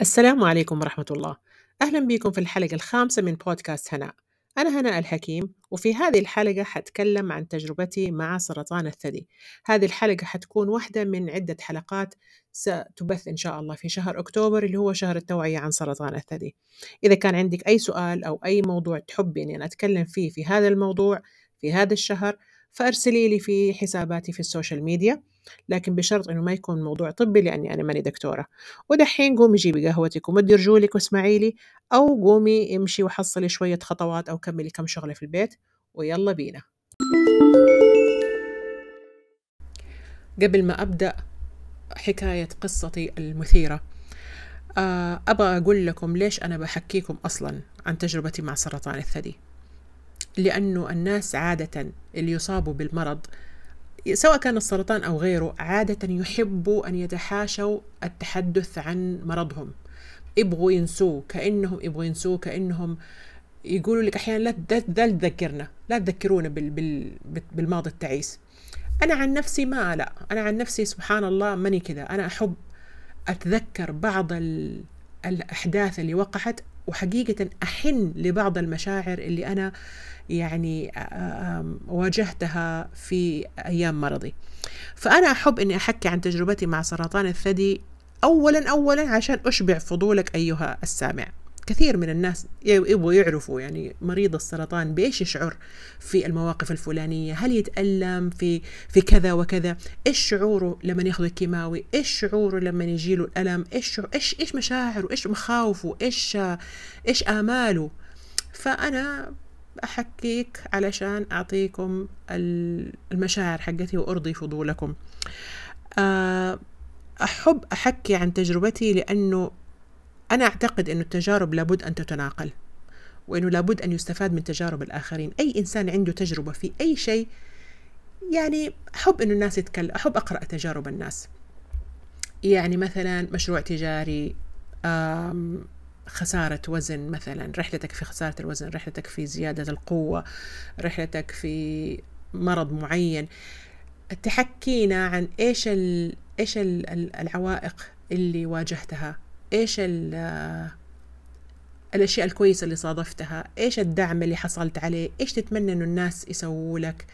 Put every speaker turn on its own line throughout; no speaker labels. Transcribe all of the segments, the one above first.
السلام عليكم ورحمة الله. أهلا بكم في الحلقة الخامسة من بودكاست هناء. أنا هناء الحكيم وفي هذه الحلقة حتكلم عن تجربتي مع سرطان الثدي. هذه الحلقة حتكون واحدة من عدة حلقات ستبث إن شاء الله في شهر أكتوبر اللي هو شهر التوعية عن سرطان الثدي. إذا كان عندك أي سؤال أو أي موضوع تحبي أني أنا أتكلم فيه في هذا الموضوع في هذا الشهر فأرسلي لي في حساباتي في ال social media لكن بشرط إنه ما يكون موضوع طبي لأني أنا ماني دكتورة. ودحين قومي جيبي قهوتك ومدي رجولك واسمعي لي أو قومي امشي وحصلي شوية خطوات أو كملي كم شغلة في البيت ويلا بينا. قبل ما أبدأ حكاية قصتي المثيرة آه، أبغى أقول لكم ليش أنا بحكيكم أصلا عن تجربتي مع سرطان الثدي؟ لأنه الناس عادة اللي يصابوا بالمرض سواء كان السرطان أو غيره عادة يحبوا أن يتحاشوا التحدث عن مرضهم. يبغوا ينسوه كأنهم يبغوا ينسوه كأنهم يقولوا لك أحيانا لا تذكرنا لا تذكرونا بال بال بالماضي التعيس. أنا عن نفسي ما لا. أنا عن نفسي سبحان الله ماني كذا. أنا أحب أتذكر بعض الأحداث اللي وقعت وحقيقة أحن لبعض المشاعر اللي أنا يعني واجهتها في أيام مرضي. فأنا أحب أني أحكي عن تجربتي مع سرطان الثدي أولا أولا عشان أشبع فضولك أيها السامع. كثير من الناس يبغوا يعرفوا يعني مريض السرطان بإيش يشعر في المواقف الفلانية؟ هل يتألم في في كذا وكذا؟ إيش شعوره لما ياخذ الكيماوي؟ إيش شعوره لما يجي له الألم؟ إيش إيش إيش مشاعره؟ إيش مخاوفه؟ إيش إيش آماله؟ فأنا أحكيك علشان أعطيكم المشاعر حقتي وأرضي فضولكم. آه، أحب أحكي عن تجربتي لأنه أنا أعتقد أن التجارب لابد أن تتناقل وأنه لابد أن يستفاد من تجارب الآخرين. أي إنسان عنده تجربة في أي شيء يعني أحب أنه الناس يتكلم أحب أقرأ تجارب الناس. يعني مثلا مشروع تجاري خسارة وزن مثلا رحلتك في خسارة الوزن رحلتك في زيادة القوة رحلتك في مرض معين. تحكينا عن إيش ال إيش ال العوائق اللي واجهتها. إيش الأشياء الكويسة اللي صادفتها؟ إيش الدعم اللي حصلت عليه؟ إيش تتمنى إنه الناس يسووا لك؟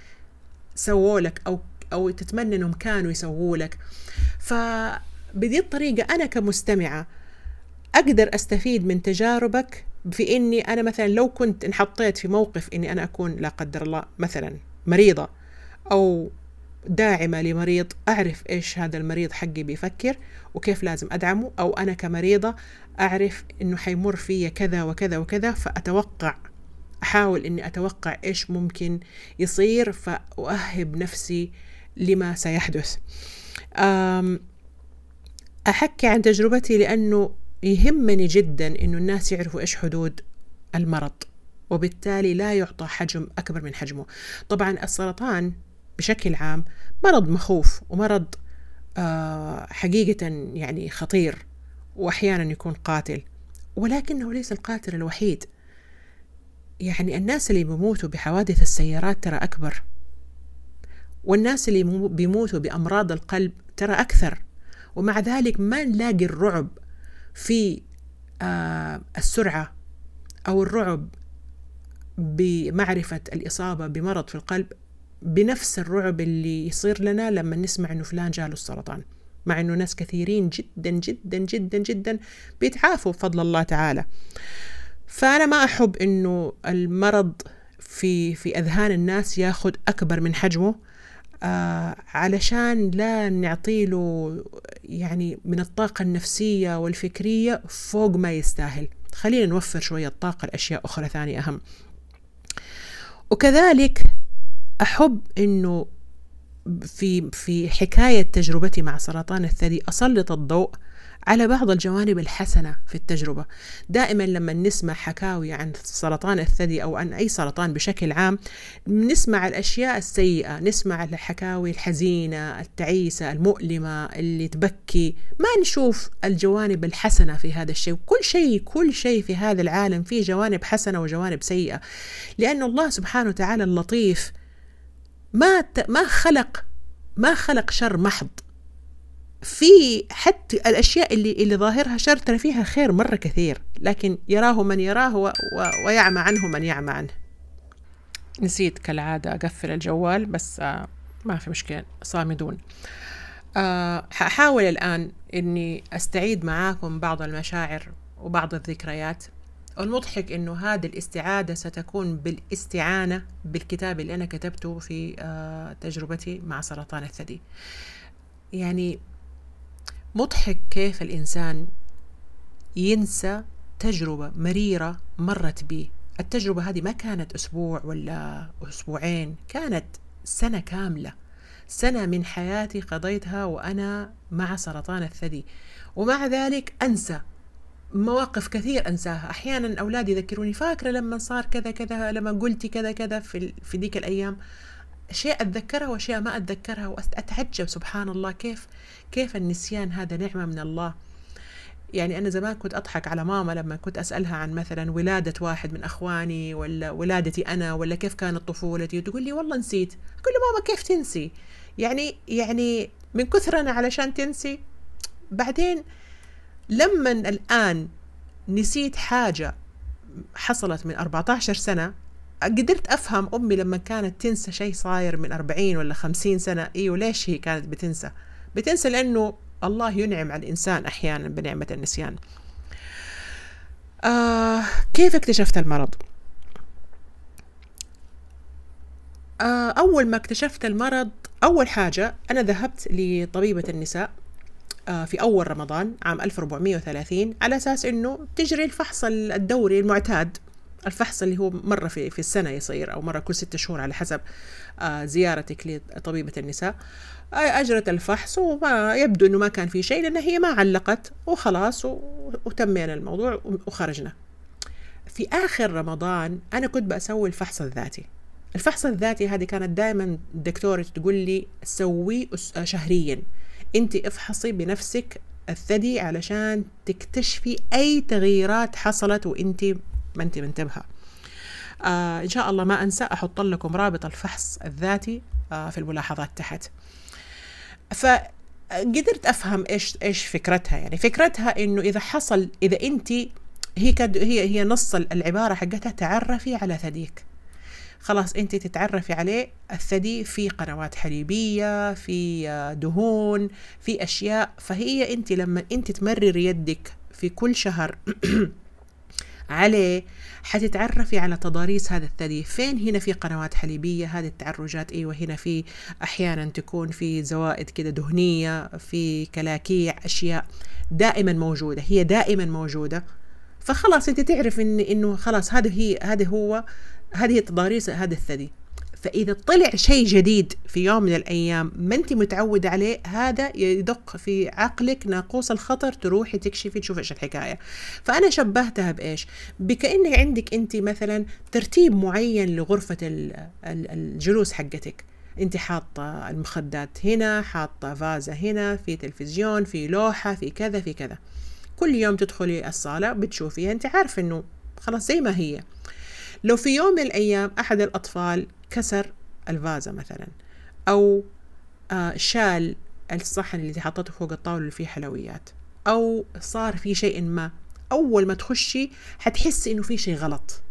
سووا لك أو أو تتمنى إنهم كانوا يسووا لك. فبدي الطريقة أنا كمستمعة أقدر أستفيد من تجاربك في إني أنا مثلا لو كنت انحطيت في موقف إني أنا أكون لا قدر الله مثلا مريضة أو داعمة لمريض أعرف إيش هذا المريض حقي بيفكر وكيف لازم أدعمه أو أنا كمريضة أعرف إنه حيمر في كذا وكذا وكذا فأتوقع أحاول إني أتوقع إيش ممكن يصير فأؤهب نفسي لما سيحدث. أحكي عن تجربتي لأنه يهمني جدا إنه الناس يعرفوا إيش حدود المرض وبالتالي لا يعطى حجم أكبر من حجمه. طبعا السرطان بشكل عام مرض مخوف ومرض آه، حقيقة يعني خطير وأحيانا يكون قاتل ولكنه ليس القاتل الوحيد. يعني الناس اللي بيموتوا بحوادث السيارات ترى أكبر والناس اللي بيموتوا بأمراض القلب ترى أكثر ومع ذلك ما نلاقي الرعب في آه السرعة أو الرعب بمعرفة الإصابة بمرض في القلب. بنفس الرعب اللي يصير لنا لما نسمع إنه فلان جاله السرطان مع إنه ناس كثيرين جدا جدا جدا جدا بيتعافوا بفضل الله تعالى. فأنا ما أحب إنه المرض في في أذهان الناس ياخذ أكبر من حجمه آه علشان لا نعطيله يعني من الطاقة النفسية والفكرية فوق ما يستاهل. خلينا نوفر شوية طاقة لأشياء أخرى ثانية أهم. وكذلك أحب إنه في في حكاية تجربتي مع سرطان الثدي أسلط الضوء على بعض الجوانب الحسنة في التجربة. دائما لما نسمع حكاوي عن سرطان الثدي أو عن أي سرطان بشكل عام نسمع الأشياء السيئة نسمع الحكاوي الحزينة التعيسة المؤلمة اللي تبكي. ما نشوف الجوانب الحسنة في هذا الشيء. كل شيء كل شيء في هذا العالم فيه جوانب حسنة وجوانب سيئة. لأن الله سبحانه وتعالى اللطيف ما ما خلق ما خلق شر محض. في حتى الأشياء اللي اللي ظاهرها شر ترى فيها خير مرة كثير لكن يراه من يراه و... و... ويعمى عنه من يعمى عنه. نسيت كالعادة أقفل الجوال بس آه ما في مشكلة صامدون. آه حاحاول الآن إني أستعيد معاكم بعض المشاعر وبعض الذكريات. المضحك إنه هذه الاستعادة ستكون بالاستعانة بالكتاب اللي أنا كتبته في آه تجربتي مع سرطان الثدي. يعني مضحك كيف الإنسان ينسى تجربة مريرة مرت به التجربة هذه ما كانت أسبوع ولا أسبوعين كانت سنة كاملة. سنة من حياتي قضيتها وأنا مع سرطان الثدي. ومع ذلك أنسى مواقف كثير أنساها. أحيانا أولادي يذكروني فاكرة لما صار كذا كذا لما قلتي كذا كذا في, في ديك الأيام. أشياء أتذكرها وأشياء ما أتذكرها وأتعجب سبحان الله كيف كيف النسيان هذا نعمة من الله. يعني أنا زمان كنت أضحك على ماما لما كنت أسألها عن مثلا ولادة واحد من أخواني ولا ولادتي أنا ولا كيف كانت طفولتي وتقول لي والله نسيت. أقول له ماما كيف تنسي؟ يعني يعني من كثرنا علشان تنسي بعدين لما الآن نسيت حاجة حصلت من 14 سنة قدرت أفهم أمي لما كانت تنسى شيء صاير من 40 ولا 50 سنة. إيوه ليش هي كانت بتنسى؟ بتنسى لأنه الله ينعم على الإنسان أحيانا بنعمة النسيان. آه كيف اكتشفت المرض؟ آه أول ما اكتشفت المرض أول حاجة أنا ذهبت لطبيبة النساء. في أول رمضان عام 1430 على أساس أنه تجري الفحص الدوري المعتاد. الفحص اللي هو مرة في, في السنة يصير أو مرة كل ستة شهور على حسب آه زيارتك لطبيبة النساء. أجرت الفحص وما يبدو أنه ما كان في شيء لأن هي ما علقت وخلاص وتمينا الموضوع وخرجنا. في آخر رمضان أنا كنت بسوي الفحص الذاتي. الفحص الذاتي هذه كانت دائما الدكتورة تقول لي سويه شهريا. انت افحصي بنفسك الثدي علشان تكتشفي أي تغييرات حصلت وانت ما انت منتبهة. آه إن شاء الله ما أنسى أحط لكم رابط الفحص الذاتي آه في الملاحظات تحت. فقدرت أفهم إيش إيش فكرتها؟ يعني فكرتها إنه إذا حصل إذا انت هي هي هي نص العبارة حقتها تعرفي على ثديك. خلاص أنت تتعرفي عليه الثدي في قنوات حليبيه في دهون في أشياء. فهي أنت لما أنت تمرر يدك في كل شهر عليه حتتعرفي على تضاريس هذا الثدي فين هنا في قنوات حليبية هذه التعرجات أيوة هنا في أحيانا تكون في زوائد كده دهنية في كلاكيع أشياء دائما موجودة هي دائما موجودة. فخلاص أنت تعرف ان إنه خلاص هذا هي هذا هو هذه تضاريس هذا الثدي. فإذا طلع شيء جديد في يوم من الأيام ما أنت متعودة عليه هذا يدق في عقلك ناقوس الخطر تروحي تكشفي تشوفي إيش الحكاية. فأنا شبهتها بإيش؟ بكأنك عندك أنت مثلا ترتيب معين لغرفة الجلوس حقتك. أنت حاطة المخدات هنا حاطة فازة هنا في تلفزيون في لوحة في كذا في كذا. كل يوم تدخلي الصالة بتشوفيها أنت عارفة إنه خلاص زي ما هي. لو في يوم من الأيام أحد الأطفال كسر الفازة مثلا أو آه شال الصحن اللي حطته فوق الطاولة اللي فيه حلويات أو صار في شيء ما أول ما تخشي حتحسي إنه في شيء غلط.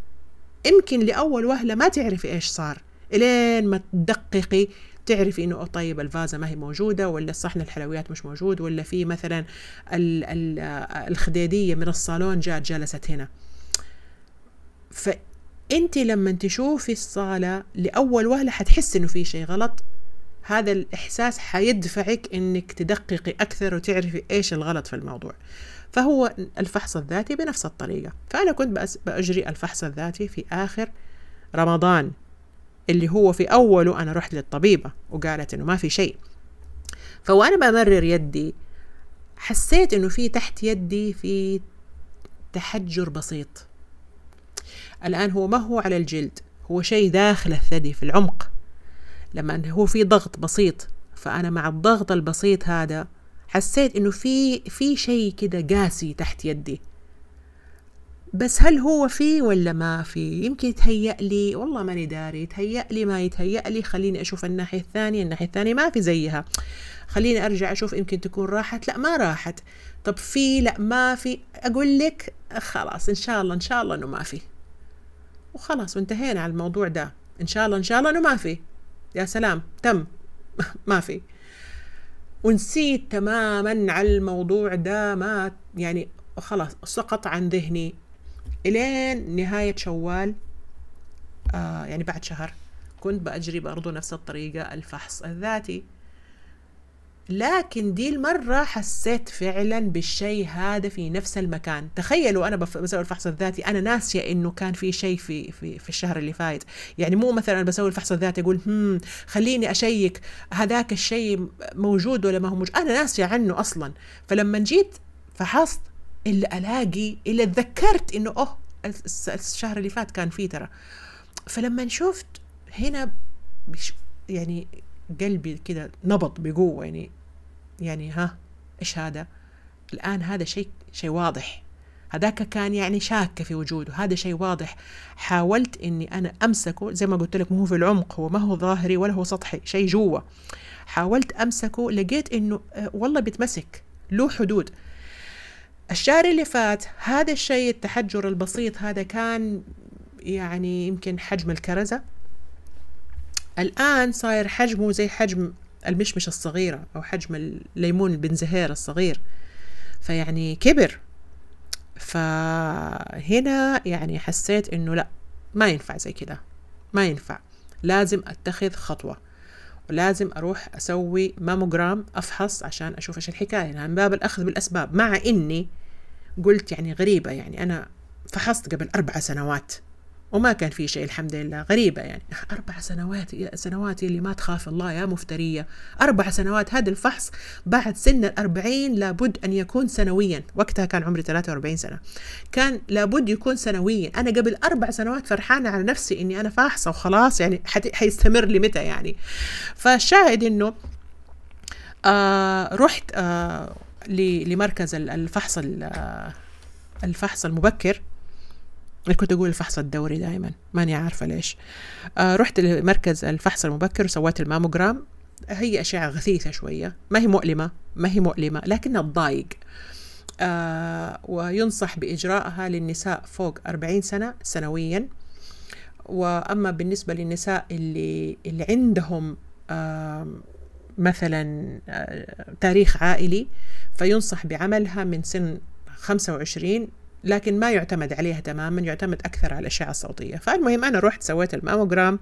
يمكن لأول وهلة ما تعرفي إيش صار إلين ما تدققي تعرفي إنه طيب الفازة ما هي موجودة ولا صحن الحلويات مش موجود ولا في مثلا ال ال آه، الخديدية من الصالون جات جلست هنا. انت لما تشوفي الصالة لأول وهلة حتحس إنه في شيء غلط. هذا الإحساس حيدفعك إنك تدققي أكثر وتعرفي إيش الغلط في الموضوع. فهو الفحص الذاتي بنفس الطريقة. فأنا كنت بأجري الفحص الذاتي في آخر رمضان اللي هو في أوله أنا رحت للطبيبة وقالت إنه ما في شيء. فوأنا بمرر يدي حسيت إنه في تحت يدي في تحجر بسيط. الآن هو ما هو على الجلد؟ هو شيء داخل الثدي في العمق. لما هو في ضغط بسيط فأنا مع الضغط البسيط هذا حسيت إنه في في شيء كده قاسي تحت يدي. بس هل هو في ولا ما في؟ يمكن يتهيأ لي والله ماني داري يتهيأ لي ما يتهيأ لي خليني أشوف الناحية الثانية الناحية الثانية ما في زيها. خليني أرجع أشوف يمكن تكون راحت لا ما راحت. طب في لا ما في. أقول لك خلاص إن شاء الله إن شاء الله إنه ما في. وخلاص وانتهينا على الموضوع ده. إن شاء الله إن شاء الله إنه ما في. يا سلام تم. ما في. ونسيت تماما على الموضوع ده ما يعني خلاص سقط عن ذهني. إلين نهاية شوال آه يعني بعد شهر كنت بأجري برضو نفس الطريقة الفحص الذاتي. لكن دي المرة حسيت فعلا بالشيء هذا في نفس المكان. تخيلوا أنا بسوي الفحص الذاتي أنا ناسية إنه كان في شيء في, في, في الشهر اللي فايت يعني مو مثلا بسوي الفحص الذاتي أقول هم خليني أشيك هذاك الشيء موجود ولا ما هو موجود؟ أنا ناسية عنه أصلا. فلما جيت فحصت إلا ألاقي إلا تذكرت إنه أوه الشهر اللي فات كان فيه ترى. فلما شفت هنا يعني قلبي كده نبض بقوة يعني يعني ها إيش هذا؟ الآن هذا شيء شيء واضح. هذاك كان يعني شاكة في وجوده. هذا شيء واضح. حاولت إني أنا أمسكه زي ما قلت لك مو في العمق هو ما هو ظاهري ولا هو سطحي شيء جوا. حاولت أمسكه لقيت إنه آه، والله بيتمسك له حدود. الشهر اللي فات هذا الشيء التحجر البسيط هذا كان يعني يمكن حجم الكرزة. الآن صاير حجمه زي حجم المشمش الصغيرة أو حجم الليمون البنزهير الصغير فيعني كبر. فهنا يعني حسيت إنه لا ما ينفع زي كده ما ينفع. لازم أتخذ خطوة ولازم أروح أسوي ماموجرام أفحص عشان أشوف إيش الحكاية. يعني من باب الأخذ بالأسباب مع إني قلت يعني غريبة يعني أنا فحصت قبل أربع سنوات. وما كان في شيء الحمد لله. غريبة يعني. أربع سنوات سنوات اللي ما تخاف الله يا مفترية. أربع سنوات هذا الفحص بعد سن الأربعين لابد أن يكون سنويا. وقتها كان عمري 43 سنة. كان لابد يكون سنويا. أنا قبل أربع سنوات فرحانة على نفسي إني أنا فاحصة وخلاص يعني حيستمر لمتى يعني. فالشاهد إنه آه رحت آه لمركز الفحص الفحص المبكر. كنت أقول الفحص الدوري دائما ماني عارفة ليش. آه رحت لمركز الفحص المبكر وسويت الماموجرام. هي أشعة غثيثة شوية ما هي مؤلمة ما هي مؤلمة لكنها تضايق. آه وينصح بإجراءها للنساء فوق 40 سنة سنويا. وأما بالنسبة للنساء اللي, اللي عندهم آه مثلا آه تاريخ عائلي فينصح بعملها من سن 25 لكن ما يعتمد عليها تماما يعتمد أكثر على الأشعة الصوتية فالمهم أنا رحت سويت الماموجرام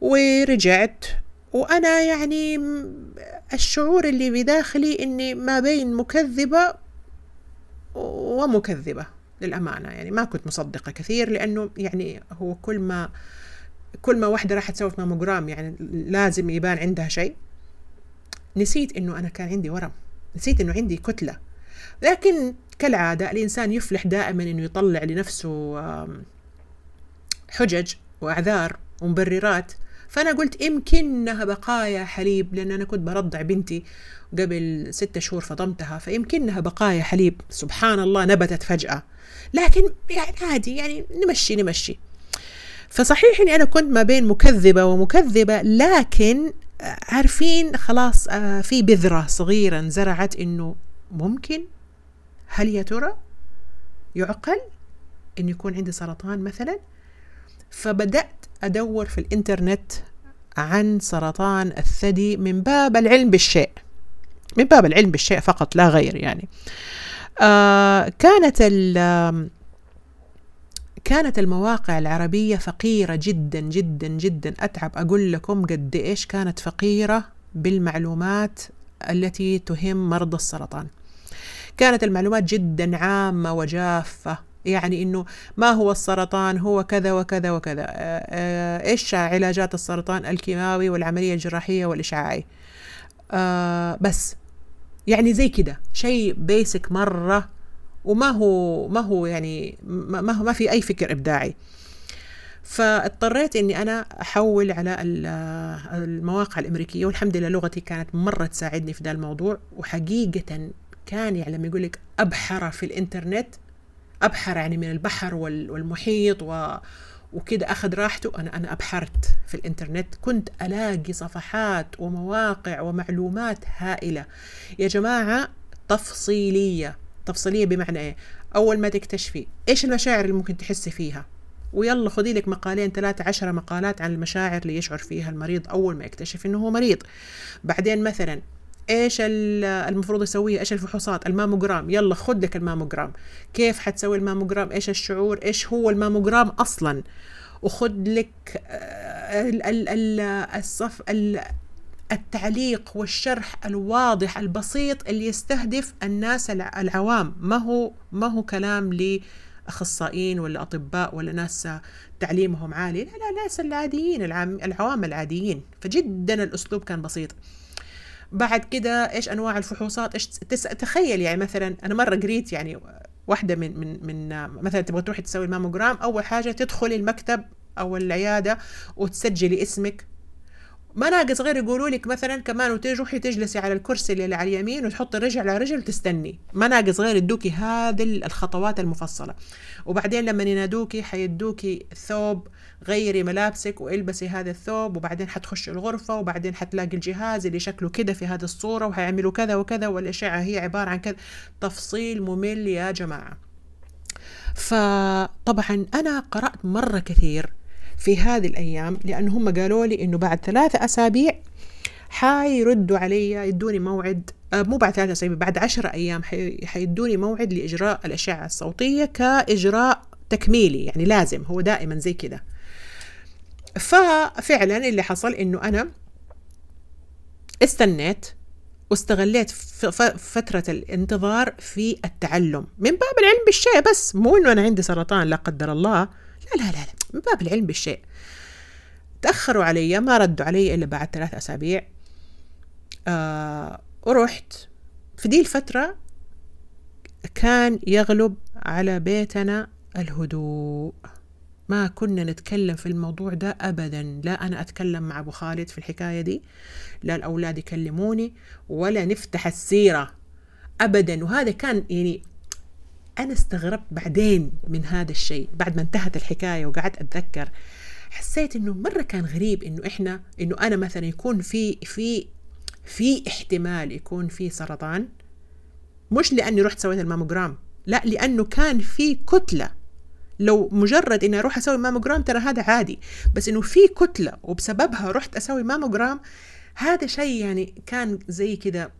ورجعت وأنا يعني الشعور اللي بداخلي إني ما بين مكذبة ومكذبة للأمانة. يعني ما كنت مصدقة كثير لأنه يعني هو كل ما كل ما واحدة راحت تسوي ماموجرام يعني لازم يبان عندها شيء. نسيت إنه أنا كان عندي ورم نسيت إنه عندي كتلة. لكن كالعادة الإنسان يفلح دائما أنه يطلع لنفسه حجج وأعذار ومبررات. فأنا قلت يمكنها بقايا حليب لأن أنا كنت برضع بنتي قبل ستة شهور فضمتها فيمكنها بقايا حليب. سبحان الله نبتت فجأة. لكن يعني عادي يعني نمشي نمشي. فصحيح إني أنا كنت ما بين مكذبة ومكذبة لكن عارفين خلاص آه، في بذرة صغيرة انزرعت إنه ممكن هل يا ترى يعقل أن يكون عندي سرطان مثلا؟ فبدأت أدور في الإنترنت عن سرطان الثدي من باب العلم بالشيء من باب العلم بالشيء فقط لا غير يعني. آه كانت كانت المواقع العربية فقيرة جدا جدا جدا. أتعب أقول لكم قد إيش كانت فقيرة بالمعلومات التي تهم مرضى السرطان. كانت المعلومات جدا عامة وجافة. يعني إنه ما هو السرطان؟ هو كذا وكذا وكذا. آه، آه، إيش علاجات السرطان؟ الكيماوي والعملية الجراحية والإشعاعي. آه، بس. يعني زي كده. شيء بيسك مرة. وما هو ما هو يعني ما هو ما في أي فكر إبداعي. فاضطريت إني أنا أحول على المواقع الأمريكية. والحمد لله لغتي كانت مرة تساعدني في ذا الموضوع. وحقيقة كان يعني لما يقول لك أبحر في الإنترنت أبحر يعني من البحر والمحيط و وكده أخذ راحته أنا أنا أبحرت في الإنترنت. كنت ألاقي صفحات ومواقع ومعلومات هائلة. يا جماعة تفصيلية. تفصيلية بمعنى إيه؟ أول ما تكتشفي إيش المشاعر اللي ممكن تحسي فيها؟ ويلا خذي لك مقالين ثلاثة عشرة مقالات عن المشاعر اللي يشعر فيها المريض أول ما يكتشف إنه هو مريض. بعدين مثلا إيش المفروض يسويه إيش الفحوصات؟ الماموجرام. يلا خد لك الماموجرام. كيف حتسوي الماموجرام؟ إيش الشعور؟ إيش هو الماموجرام أصلا؟ وخد لك الصف التعليق والشرح الواضح البسيط اللي يستهدف الناس العوام. ما هو ما هو كلام لأخصائيين ولا أطباء ولا ناس تعليمهم عالي؟ لا لا ناس العاديين العوام العاديين. فجدا الأسلوب كان بسيط. بعد كده إيش أنواع الفحوصات؟ إيش تخيل يعني مثلا أنا مرة قريت يعني واحدة من من من مثلا تبغى تروحي تسوي الماموجرام أول حاجة تدخلي المكتب أو العيادة وتسجلي اسمك. ما ناقص غير يقولوا لك مثلا كمان وتروحي تجلسي على الكرسي اللي على اليمين وتحطي رجل على رجل وتستني ما ناقص غير يدوكي هذه الخطوات المفصلة. وبعدين لما ينادوكي حيدوكي ثوب غيري ملابسك والبسي هذا الثوب وبعدين حتخشي الغرفة وبعدين حتلاقي الجهاز اللي شكله كده في هذه الصورة وحيعملوا كذا وكذا والأشعة هي عبارة عن كذا. تفصيل ممل يا جماعة. فطبعا أنا قرأت مرة كثير في هذه الأيام لأن هم قالوا لي إنه بعد ثلاثة أسابيع حيردوا علي يدوني موعد آه، مو بعد ثلاثة أسابيع بعد عشرة أيام حيدوني موعد لإجراء الأشعة الصوتية كإجراء تكميلي يعني لازم هو دائما زي كده ففعلا اللي حصل إنه أنا استنيت واستغليت فترة الانتظار في التعلم. من باب العلم بالشيء بس مو إنه أنا عندي سرطان لا قدر الله. لا لا لا, لا. من باب العلم بالشيء. تأخروا علي ما ردوا علي إلا بعد ثلاث أسابيع. آه ورحت. في دي الفترة كان يغلب على بيتنا الهدوء. ما كنا نتكلم في الموضوع ده ابدا. لا أنا أتكلم مع أبو خالد في الحكاية دي لا الأولاد يكلموني ولا نفتح السيرة ابدا. وهذا كان يعني أنا استغربت بعدين من هذا الشيء بعد ما انتهت الحكاية وقعدت أتذكر. حسيت إنه مرة كان غريب إنه إحنا إنه أنا مثلا يكون في في في احتمال يكون في سرطان مش لأني رحت سويت الماموجرام لا لأنه كان في كتلة لو مجرد إني أروح أسوي ماموجرام ترى هذا عادي. بس إنه في كتلة وبسببها رحت أسوي ماموجرام هذا شيء يعني كان زي كده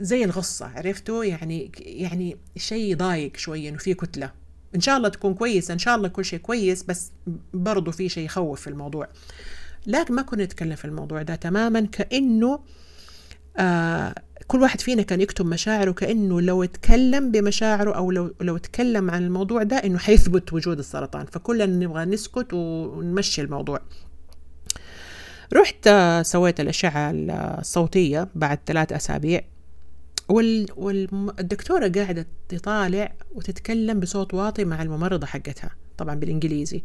زي الغصة عرفتوا؟ يعني يعني شيء ضايق شوية إنه في كتلة. إن شاء الله تكون كويسة إن شاء الله كل شيء كويس بس برضو في شيء يخوف في الموضوع. لكن ما كنا نتكلم في الموضوع ده تماما كأنه آه كل واحد فينا كان يكتب مشاعره كأنه لو اتكلم بمشاعره أو لو, لو اتكلم عن الموضوع ده إنه حيثبت وجود السرطان. فكلنا نبغى نسكت ونمشي الموضوع. رحت سويت الأشعة الصوتية بعد ثلاث أسابيع. وال... والدكتورة قاعدة تطالع وتتكلم بصوت واطي مع الممرضة حقتها طبعا بالإنجليزي.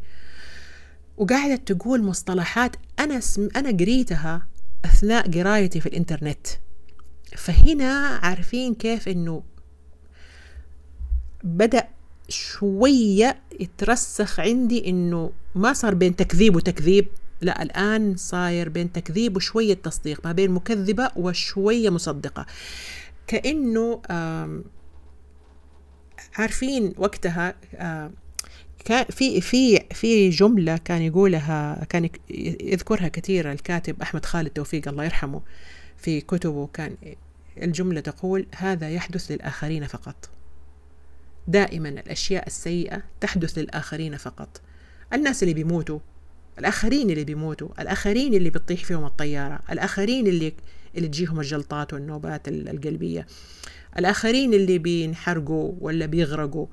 وقاعدة تقول مصطلحات أنا سم... أنا قريتها أثناء قرايتي في الإنترنت. فهنا عارفين كيف إنه بدأ شوية يترسخ عندي إنه ما صار بين تكذيب وتكذيب. لا الآن صاير بين تكذيب وشوية تصديق ما بين مكذبة وشوية مصدقة. كأنه عارفين وقتها كان في في في جملة كان يقولها كان يذكرها كثير الكاتب أحمد خالد توفيق الله يرحمه في كتبه كان الجملة تقول هذا يحدث للآخرين فقط. دائما الأشياء السيئة تحدث للآخرين فقط. الناس اللي بيموتوا الآخرين اللي بيموتوا الآخرين اللي بتطيح فيهم الطيارة الآخرين اللي اللي تجيهم الجلطات والنوبات القلبية الآخرين اللي بينحرقوا ولا بيغرقوا.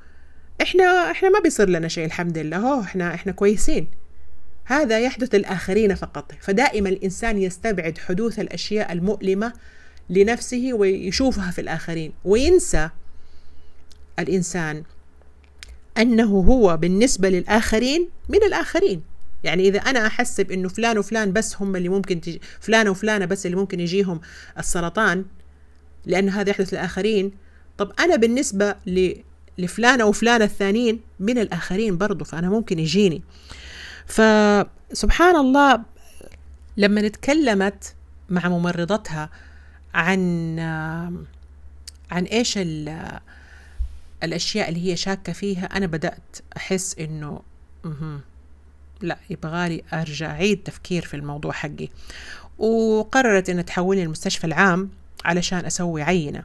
إحنا إحنا ما بيصير لنا شيء الحمد لله. هو إحنا إحنا كويسين. هذا يحدث للآخرين فقط. فدائما الإنسان يستبعد حدوث الأشياء المؤلمة لنفسه ويشوفها في الآخرين وينسى الإنسان أنه هو بالنسبة للآخرين من الآخرين. يعني إذا أنا أحسب إنه فلان وفلان بس هم اللي ممكن تجي فلانة وفلانة بس اللي ممكن يجيهم السرطان لأن هذا يحدث للآخرين طب أنا بالنسبة لفلانة وفلانة الثانيين من الآخرين برضو فأنا ممكن يجيني. فسبحان الله لما تكلمت مع ممرضتها عن عن إيش الأشياء اللي هي شاكة فيها. أنا بدأت أحس إنه لا يبغالي أرجع أعيد تفكير في الموضوع حقي. وقررت انها تحولني المستشفى العام علشان أسوي عينة.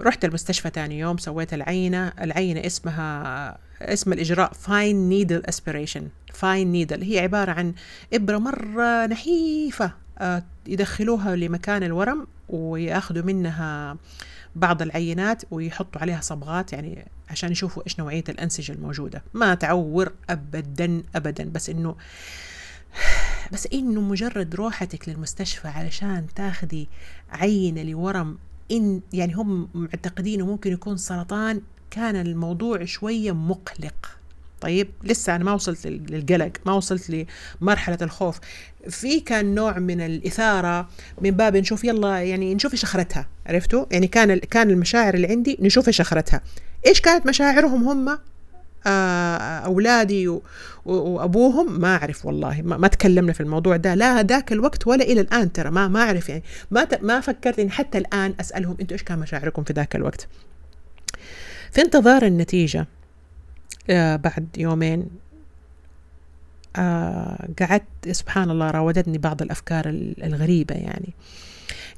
رحت المستشفى تاني يوم سويت العينة. العينة اسمها اسم الإجراء fine needle aspiration fine needle هي عبارة عن إبرة مرة نحيفة. آه، يدخلوها لمكان الورم وياخذوا منها بعض العينات ويحطوا عليها صبغات يعني عشان يشوفوا إيش نوعية الأنسجة الموجودة. ما تعور ابدا ابدا. بس انه بس إنه مجرد روحتك للمستشفى علشان تاخذي عينة لورم ان يعني هم معتقدينه ممكن يكون سرطان. كان الموضوع شوية مقلق. طيب لسه أنا ما وصلت للقلق ما وصلت لمرحلة الخوف. في كان نوع من الإثارة من باب نشوف يلا يعني نشوف إيش أخرتها عرفتوا؟ يعني كان كان المشاعر اللي عندي نشوف إيش أخرتها. إيش كانت مشاعرهم هم؟ آه، أولادي وأبوهم؟ ما أعرف والله ما, تكلمنا في الموضوع ده. لا ذاك الوقت ولا إلى الآن ترى ما ما أعرف يعني. ما ما فكرت إني حتى الآن أسألهم أنتم إيش كان مشاعركم في ذاك الوقت. في انتظار النتيجة آه بعد يومين. آه قعدت سبحان الله راودتني بعض الأفكار الغريبة يعني.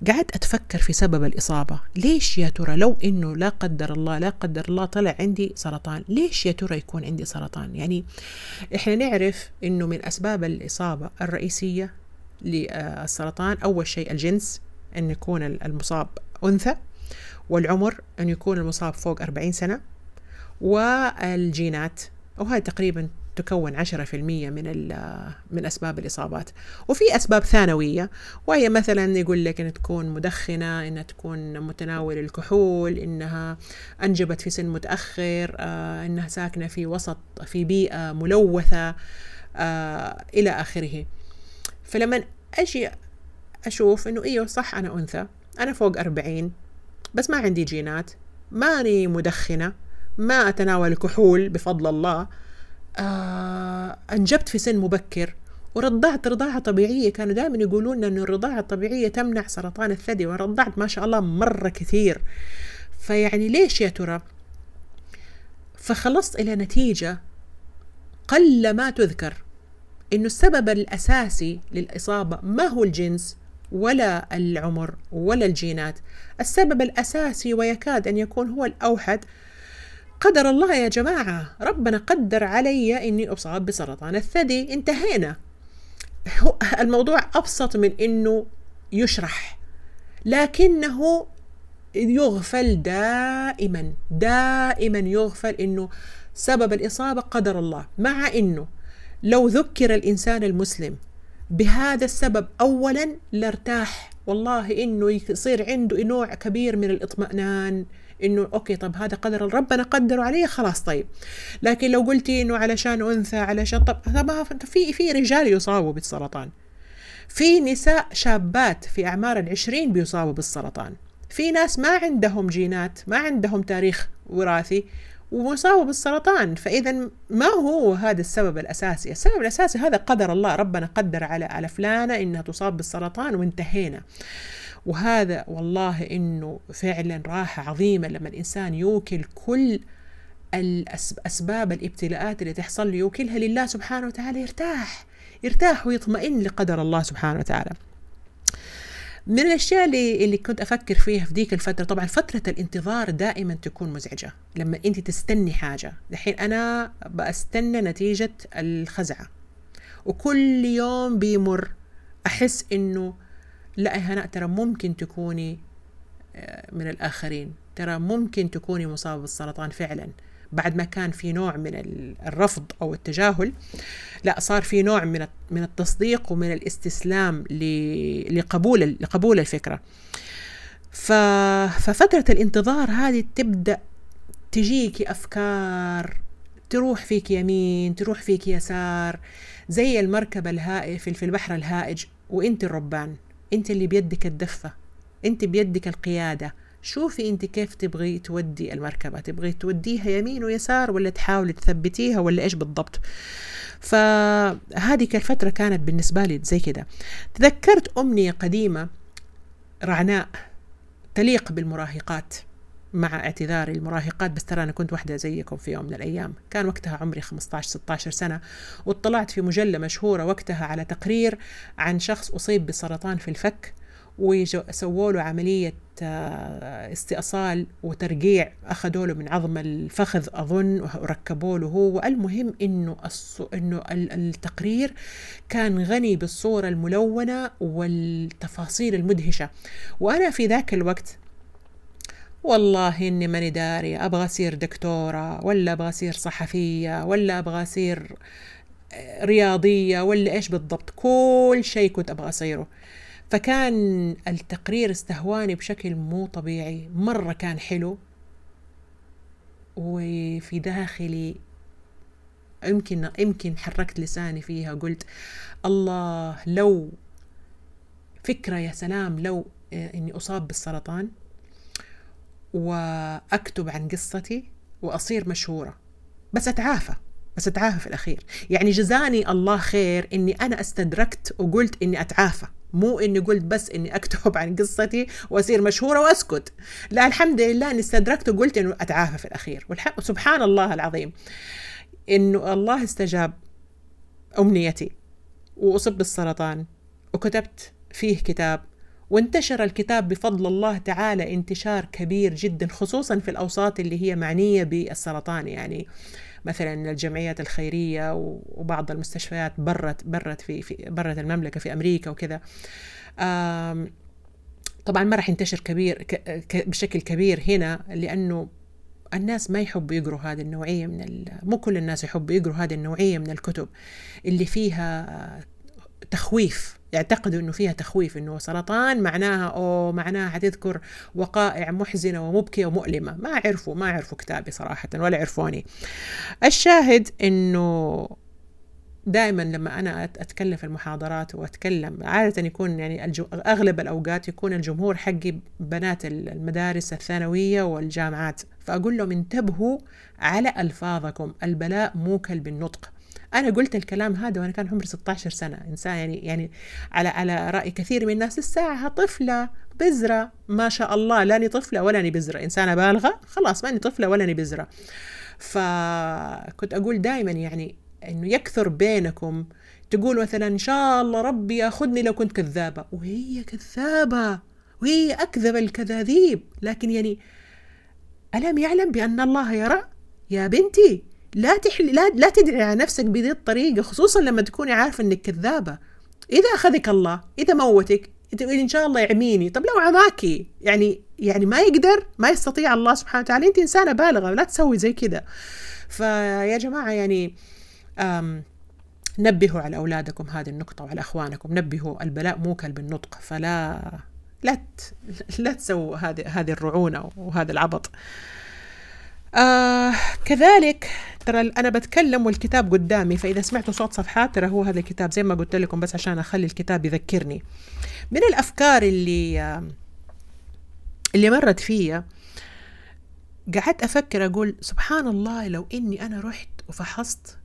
قعدت أتفكر في سبب الإصابة. ليش يا ترى؟ لو إنه لا قدر الله لا قدر الله طلع عندي سرطان ليش يا ترى يكون عندي سرطان؟ يعني إحنا نعرف إنه من أسباب الإصابة الرئيسية للسرطان أول شيء الجنس أن يكون المصاب أنثى والعمر أن يكون المصاب فوق 40 سنة. والجينات وهذا تقريبا تكون 10% من من أسباب الإصابات. وفي أسباب ثانوية وهي مثلا يقول لك ان تكون مدخنة إنها تكون متناول الكحول إنها أنجبت في سن متأخر آه، إنها ساكنة في وسط في بيئة ملوثة آه، إلى آخره. فلما أجي أشوف إنه إيوه صح أنا أنثى أنا فوق 40 بس ما عندي جينات ماني مدخنة ما أتناول كحول بفضل الله. آه أنجبت في سن مبكر ورضعت رضاعة طبيعية. كانوا دائما يقولون أن الرضاعة الطبيعية تمنع سرطان الثدي ورضعت ما شاء الله مرة كثير. فيعني ليش يا ترى؟ فخلصت إلى نتيجة قل ما تذكر إنه السبب الأساسي للإصابة ما هو الجنس ولا العمر ولا الجينات. السبب الأساسي ويكاد أن يكون هو الأوحد قدر الله يا جماعة. ربنا قدر علي إني أصاب بسرطان الثدي. انتهينا. الموضوع أبسط من إنه يشرح. لكنه يغفل دائما دائما يغفل إنه سبب الإصابة قدر الله. مع إنه لو ذكر الإنسان المسلم بهذا السبب أولا لارتاح. والله إنه يصير عنده نوع كبير من الإطمئنان. إنه أوكي طب هذا قدر ربنا قدره علي خلاص طيب. لكن لو قلتي إنه علشان أنثى علشان طب في في رجال يصابوا بالسرطان. في نساء شابات في أعمار العشرين بيصابوا بالسرطان. في ناس ما عندهم جينات ما عندهم تاريخ وراثي ومصابوا بالسرطان. فإذا ما هو هذا السبب الأساسي؟ السبب الأساسي هذا قدر الله ربنا قدر على على فلانة إنها تصاب بالسرطان وانتهينا. وهذا والله إنه فعلا راحة عظيمة لما الإنسان يوكل كل الاسباب الابتلاءات اللي تحصل له يوكلها لله سبحانه وتعالى يرتاح يرتاح ويطمئن لقدر الله سبحانه وتعالى. من الأشياء اللي اللي كنت أفكر فيها في ذيك الفترة طبعا فترة الانتظار دائما تكون مزعجة. لما أنت تستني حاجة الحين أنا بستنى نتيجة الخزعة. وكل يوم بيمر أحس إنه لا هناء ترى ممكن تكوني آه، من الآخرين. ترى ممكن تكوني مصابة بالسرطان فعلا. بعد ما كان في نوع من الرفض أو التجاهل لا صار في نوع من من التصديق ومن الاستسلام لقبول لقبول الفكرة. ففترة الانتظار هذه تبدأ تجيكي أفكار تروح فيك يمين تروح فيك يسار زي المركبة الهائج في البحر الهائج وأنت الربان. أنت اللي بيدك الدفة أنت بيدك القيادة. شوفي أنت كيف تبغي تودي المركبة تبغي توديها يمين ويسار ولا تحاولي تثبتيها ولا إيش بالضبط. فهذه الفترة كانت بالنسبة لي زي كده. تذكرت أمنية قديمة رعناء تليق بالمراهقات. مع اعتذاري المراهقات بس ترى أنا كنت واحدة زيكم في يوم من الأيام. كان وقتها عمري 15-16 سنة. واطلعت في مجلة مشهورة وقتها على تقرير عن شخص أصيب بسرطان في الفك وسووا له عملية آه، استئصال وترقيع. أخذوا له من عظم الفخذ أظن وركبوا له هو. المهم إنه إنه التقرير كان غني بالصورة الملونة والتفاصيل المدهشة. وأنا في ذاك الوقت والله إني ماني داري أبغى أصير دكتورة ولا أبغى أصير صحفية ولا أبغى أصير آه، رياضية ولا إيش بالضبط كل شيء كنت أبغى أصيره. فكان التقرير استهواني بشكل مو طبيعي مرة كان حلو. وفي داخلي يمكن يمكن حركت لساني فيها قلت الله لو فكرة يا سلام لو إني أصاب بالسرطان. وأكتب عن قصتي وأصير مشهورة. بس أتعافى بس أتعافى في الأخير. يعني جزاني الله خير إني أنا استدركت وقلت إني أتعافى. مو إني قلت بس إني أكتب عن قصتي وأصير مشهورة وأسكت. لا الحمد لله إني استدركت وقلت إنه أتعافى في الأخير. سبحان الله العظيم. إنه الله استجاب أمنيتي. وأصبت بالسرطان. وكتبت فيه كتاب وانتشر الكتاب بفضل الله تعالى انتشار كبير جدا خصوصا في الأوساط اللي هي معنية بالسرطان. يعني مثلا الجمعيات الخيرية وبعض المستشفيات برت برت في, في برت المملكة في أمريكا وكذا. طبعا ما راح ينتشر كبير بشكل كبير هنا لأنه الناس ما يحبوا يقروا هذه النوعية من مو كل الناس يحبوا يقروا هذه النوعية من الكتب اللي فيها تخويف يعتقدوا إنه فيها تخويف إنه سرطان معناها أو معناها حتذكر وقائع محزنة ومبكية ومؤلمة. ما عرفوا ما عرفوا كتابي صراحة ولا عرفوني. الشاهد إنه دائما لما أنا أتكلم في المحاضرات وأتكلم عادة يكون يعني أغلب الأوقات يكون الجمهور حقي بنات المدارس الثانوية والجامعات. فأقول لهم انتبهوا على ألفاظكم البلاء موكل بالنطق أنا قلت الكلام هذا وأنا كان عمري 16 سنة إنسان يعني يعني على على رأي كثير من الناس الساعة طفلة بزرة ما شاء الله لاني طفلة ولا اني بزرة إنسانة بالغة خلاص ماني طفلة ولا اني بزرة. فكنت أقول دائما يعني إنه يكثر بينكم تقول مثلا إن شاء الله ربي ياخذني لو كنت كذابة. وهي كذابة وهي أكذب الكذاذيب. لكن يعني ألم يعلم بأن الله يرى؟ يا بنتي. لا تحل لا لا تدعي على نفسك بهذه الطريقة خصوصا لما تكوني عارفة إنك كذابة. إذا أخذك الله إذا موتك إن شاء الله يعميني. طب لو عماكي يعني يعني ما يقدر ما يستطيع الله سبحانه وتعالى أنت إنسانة بالغة لا تسوي زي كذا. فيا جماعة يعني نبهوا على أولادكم هذه النقطة وعلى أخوانكم نبهوا البلاء موكل بالنطق فلا لا لا تسووا هذه هذه الرعونة وهذا العبط. آه كذلك ترى أنا بتكلم والكتاب قدامي فإذا سمعتوا صوت صفحات ترى هو هذا الكتاب زي ما قلت لكم بس عشان أخلي الكتاب يذكرني. من الأفكار اللي آه اللي مرت فيا قعدت أفكر أقول سبحان الله لو إني أنا رحت وفحصت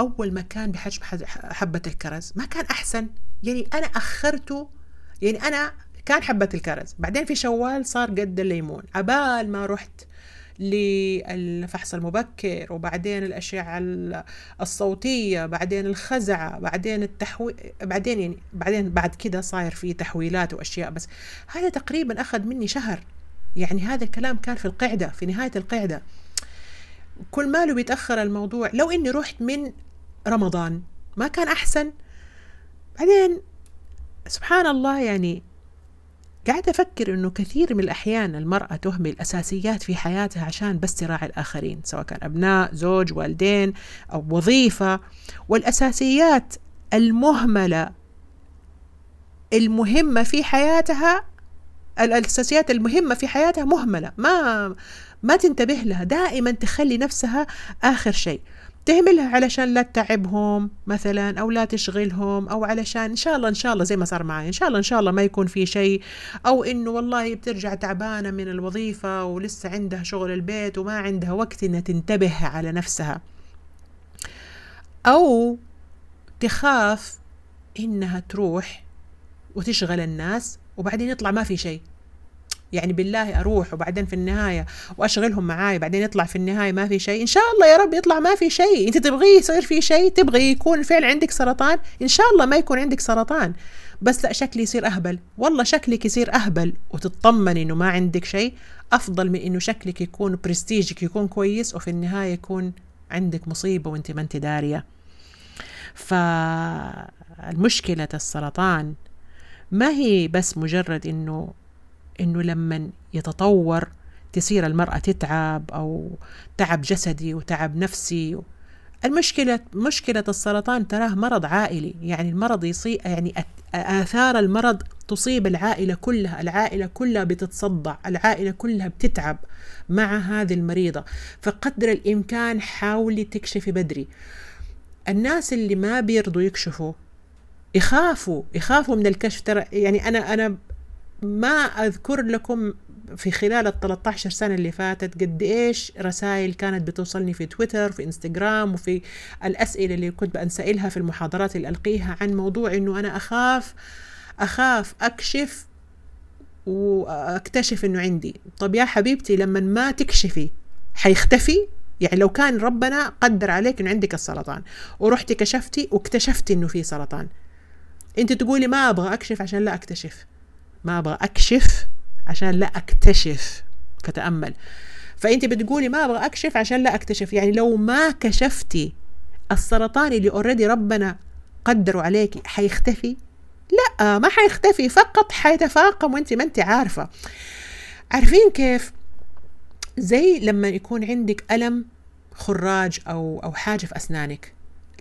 أول مكان بحجم حبة الكرز ما كان أحسن. يعني أنا اخرته يعني أنا كان حبة الكرز بعدين في شوال صار قد الليمون. عبال ما رحت للفحص المبكر وبعدين الأشعة الصوتية بعدين الخزعة بعدين التحوي بعدين يعني بعدين بعد كده صاير في تحويلات وأشياء بس. هذا تقريبا أخذ مني شهر. يعني هذا الكلام كان في القعدة في نهاية القعدة. كل ماله بيتأخر الموضوع. لو إني رحت من رمضان ما كان أحسن. بعدين سبحان الله يعني قاعدة أفكر إنه كثير من الأحيان المرأة تهمل أساسيات في حياتها عشان بس تراعي الآخرين سواء كان أبناء زوج والدين أو وظيفة. والأساسيات المهملة المهمة في حياتها الأساسيات المهمة في حياتها مهملة ما ما تنتبه لها. دائما تخلي نفسها آخر شيء. تهملها علشان لا تتعبهم مثلا أو لا تشغلهم أو علشان إن شاء الله إن شاء الله زي ما صار معي إن شاء الله إن شاء الله ما يكون في شيء. أو إنه والله بترجع تعبانة من الوظيفة ولسه عندها شغل البيت وما عندها وقت إنها تنتبه على نفسها. أو تخاف إنها تروح وتشغل الناس وبعدين يطلع ما في شيء. يعني بالله أروح وبعدين في النهاية وأشغلهم معاي بعدين يطلع في النهاية ما في شيء. إن شاء الله يا رب يطلع ما في شيء. أنت تبغيه يصير في شيء؟ تبغي يكون فعلا عندك سرطان؟ إن شاء الله ما يكون عندك سرطان. بس لا شكلي يصير أهبل. والله شكلك يصير أهبل وتطمن إنه ما عندك شيء. أفضل من إنه شكلك يكون برستيجك يكون كويس وفي النهاية يكون عندك مصيبة وأنت ما أنت دارية. فالمشكلة السرطان ما هي بس مجرد إنه إنه لما يتطور تصير المرأة تتعب أو تعب جسدي وتعب نفسي. المشكلة مشكلة السرطان تراه مرض عائلي يعني المرض يصيب يعني آثار المرض تصيب العائلة كلها العائلة كلها بتتصدع العائلة كلها بتتعب مع هذه المريضة. فقدر الإمكان حاولي تكشفي بدري. الناس اللي ما بيرضوا يكشفوا يخافوا يخافوا من الكشف. ترى يعني أنا أنا ما أذكر لكم في خلال ال 13 سنة اللي فاتت قد إيش رسائل كانت بتوصلني في تويتر في إنستغرام وفي الأسئلة اللي كنت بنسألها في المحاضرات اللي ألقيها عن موضوع إنه أنا أخاف أخاف أكشف وأكتشف إنه عندي. طب يا حبيبتي لما ما تكشفي حيختفي؟ يعني لو كان ربنا قدر عليك إنه عندك السرطان ورحتي كشفتي واكتشفتي إنه في سرطان. أنت تقولي ما أبغى أكشف عشان لا أكتشف. ما أبغى أكشف عشان لا أكتشف فتامل فأنت بتقولي ما أبغى أكشف عشان لا أكتشف. يعني لو ما كشفتي السرطان اللي اوريدي ربنا قدروا عليكي حيختفي؟ لا ما حيختفي فقط حيتفاقم وأنت ما أنت عارفة. عارفين كيف؟ زي لما يكون عندك ألم خراج أو أو حاجة في أسنانك.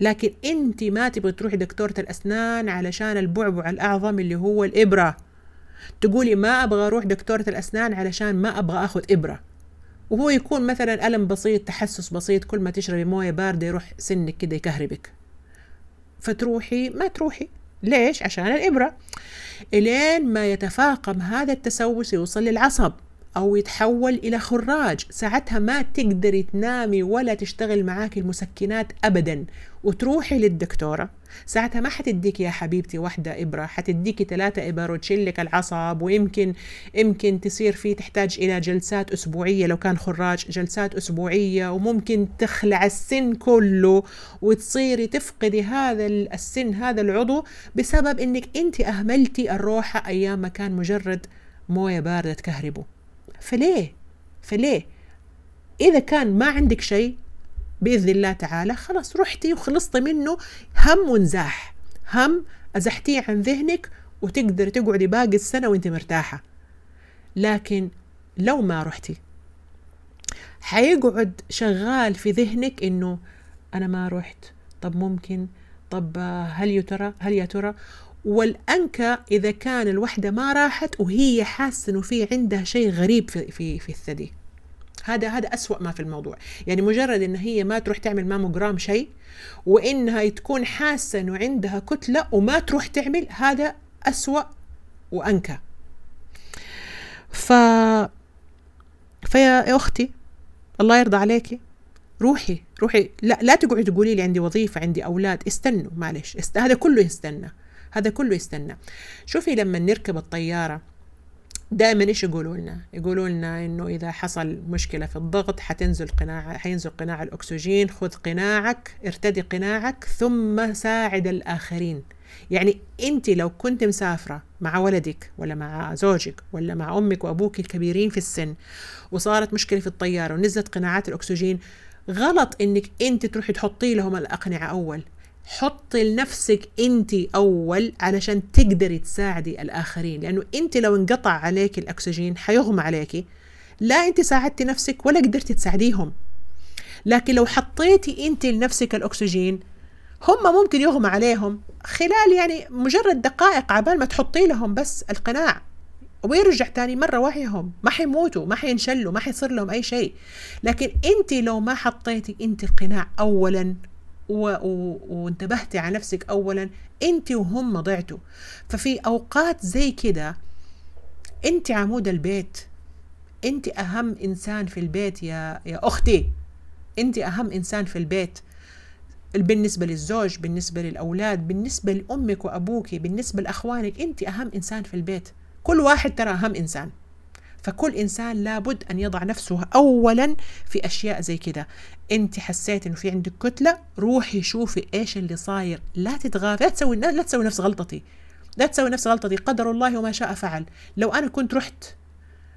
لكن أنت ما تبغي تروحي دكتورة الأسنان علشان البعبع الأعظم اللي هو الإبرة. تقولي ما أبغى أروح دكتورة الأسنان علشان ما أبغى أخذ إبرة. وهو يكون مثلا ألم بسيط تحسس بسيط كل ما تشربي موية باردة يروح سنك كده يكهربك. فتروحي ما تروحي. ليش؟ عشان الإبرة. إلين ما يتفاقم هذا التسوس يوصل للعصب أو يتحول إلى خراج. ساعتها ما تقدري تنامي ولا تشتغل معاك المسكنات أبدا. وتروحي للدكتورة. ساعتها ما حتديك يا حبيبتي واحدة إبرة حتديكي ثلاثة إبر وتشلك العصب ويمكن يمكن تصير في تحتاج إلى جلسات أسبوعية لو كان خراج جلسات أسبوعية وممكن تخلع السن كله وتصيري تفقدي هذا السن هذا العضو بسبب إنك أنت أهملتي الروحة أيام ما كان مجرد موية باردة تكهربه. فليه؟ فليه؟ إذا كان ما عندك شيء بإذن الله تعالى. خلاص رحتي وخلصتي منه هم ونزاح. هم أزحتيه عن ذهنك وتقدر تقعدي باقي السنة وانت مرتاحة. لكن لو ما رحتي حيقعد شغال في ذهنك إنه أنا ما رحت. طب ممكن؟ طب هل يا ترى؟ هل يا ترى؟ والأنكى إذا كان الوحدة ما راحت وهي حاسة إنه في عندها شيء غريب في في في الثدي. هذا هذا أسوأ ما في الموضوع. يعني مجرد إن هي ما تروح تعمل ماموجرام شيء وإنها تكون حاسة إنه عندها كتلة وما تروح تعمل هذا أسوأ وأنكى. ف فيا أختي الله يرضى عليكي روحي روحي. لا لا تقعدي تقولي لي عندي وظيفة عندي أولاد استنوا معلش است... هذا كله يستنى هذا كله يستنى. شوفي لما نركب الطيارة دائما إيش يقولوا لنا؟ يقولوا لنا إنه إذا حصل مشكلة في الضغط حتنزل قناع حينزل قناع الأكسجين خذ قناعك ارتدي قناعك ثم ساعد الآخرين يعني أنت لو كنت مسافرة مع ولدك ولا مع زوجك ولا مع أمك وأبوك الكبيرين في السن وصارت مشكلة في الطيارة ونزلت قناعات الأكسجين غلط إنك أنت تروحي تحطي لهم الأقنعة أول حطي لنفسك انت اول علشان تقدري تساعدي الآخرين. لأنه انت لو انقطع عليك الأكسجين حيغمى عليكي لا انت ساعدتي نفسك ولا قدرتي تساعديهم. لكن لو حطيتي انت لنفسك الأكسجين هم ممكن يغمى عليهم خلال يعني مجرد دقائق عبال ما تحطي لهم بس القناع. ويرجع تاني مرة وعيهم ما حيموتوا ما حينشلوا ما حيصير لهم أي شيء. لكن أنت لو ما حطيتي أنت القناع أولا و... و... وانتبهتي على نفسك أولا أنت وهم ضعتوا. ففي أوقات زي كده أنت عمود البيت. أنت أهم إنسان في البيت يا يا أختي. أنت أهم إنسان في البيت. بالنسبة للزوج بالنسبة للأولاد بالنسبة لأمك وأبوك بالنسبة لأخوانك أنت أهم إنسان في البيت. كل واحد ترى أهم إنسان. فكل إنسان لابد أن يضع نفسه أولا في أشياء زي كده. أنت حسيت إنه في عندك كتلة روحي شوفي إيش اللي صاير. لا تتغافي لا تسوي لا تسوي نفس غلطتي. لا تسوي نفس غلطتي. قدر الله وما شاء فعل. لو أنا كنت رحت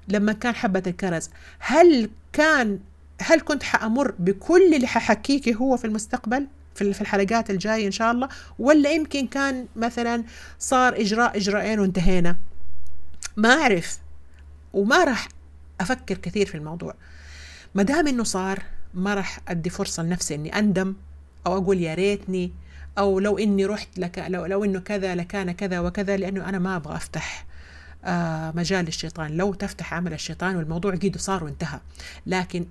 لما كان حبة الكرز هل كان هل كنت حأمر بكل اللي ححكيكي هو في المستقبل؟ في الحلقات الجاية إن شاء الله؟ ولا يمكن كان مثلا صار إجراء إجراءين وانتهينا؟ ما أعرف. وما راح أفكر كثير في الموضوع. ما دام إنه صار ما راح أدي فرصة لنفسي إني أندم أو أقول يا ريتني أو لو إني رحت لك لو, لو إنه كذا لكان كذا وكذا لأنه أنا ما أبغى أفتح آه مجال للشيطان. لو تفتح عمل الشيطان والموضوع قيد صار وانتهى. لكن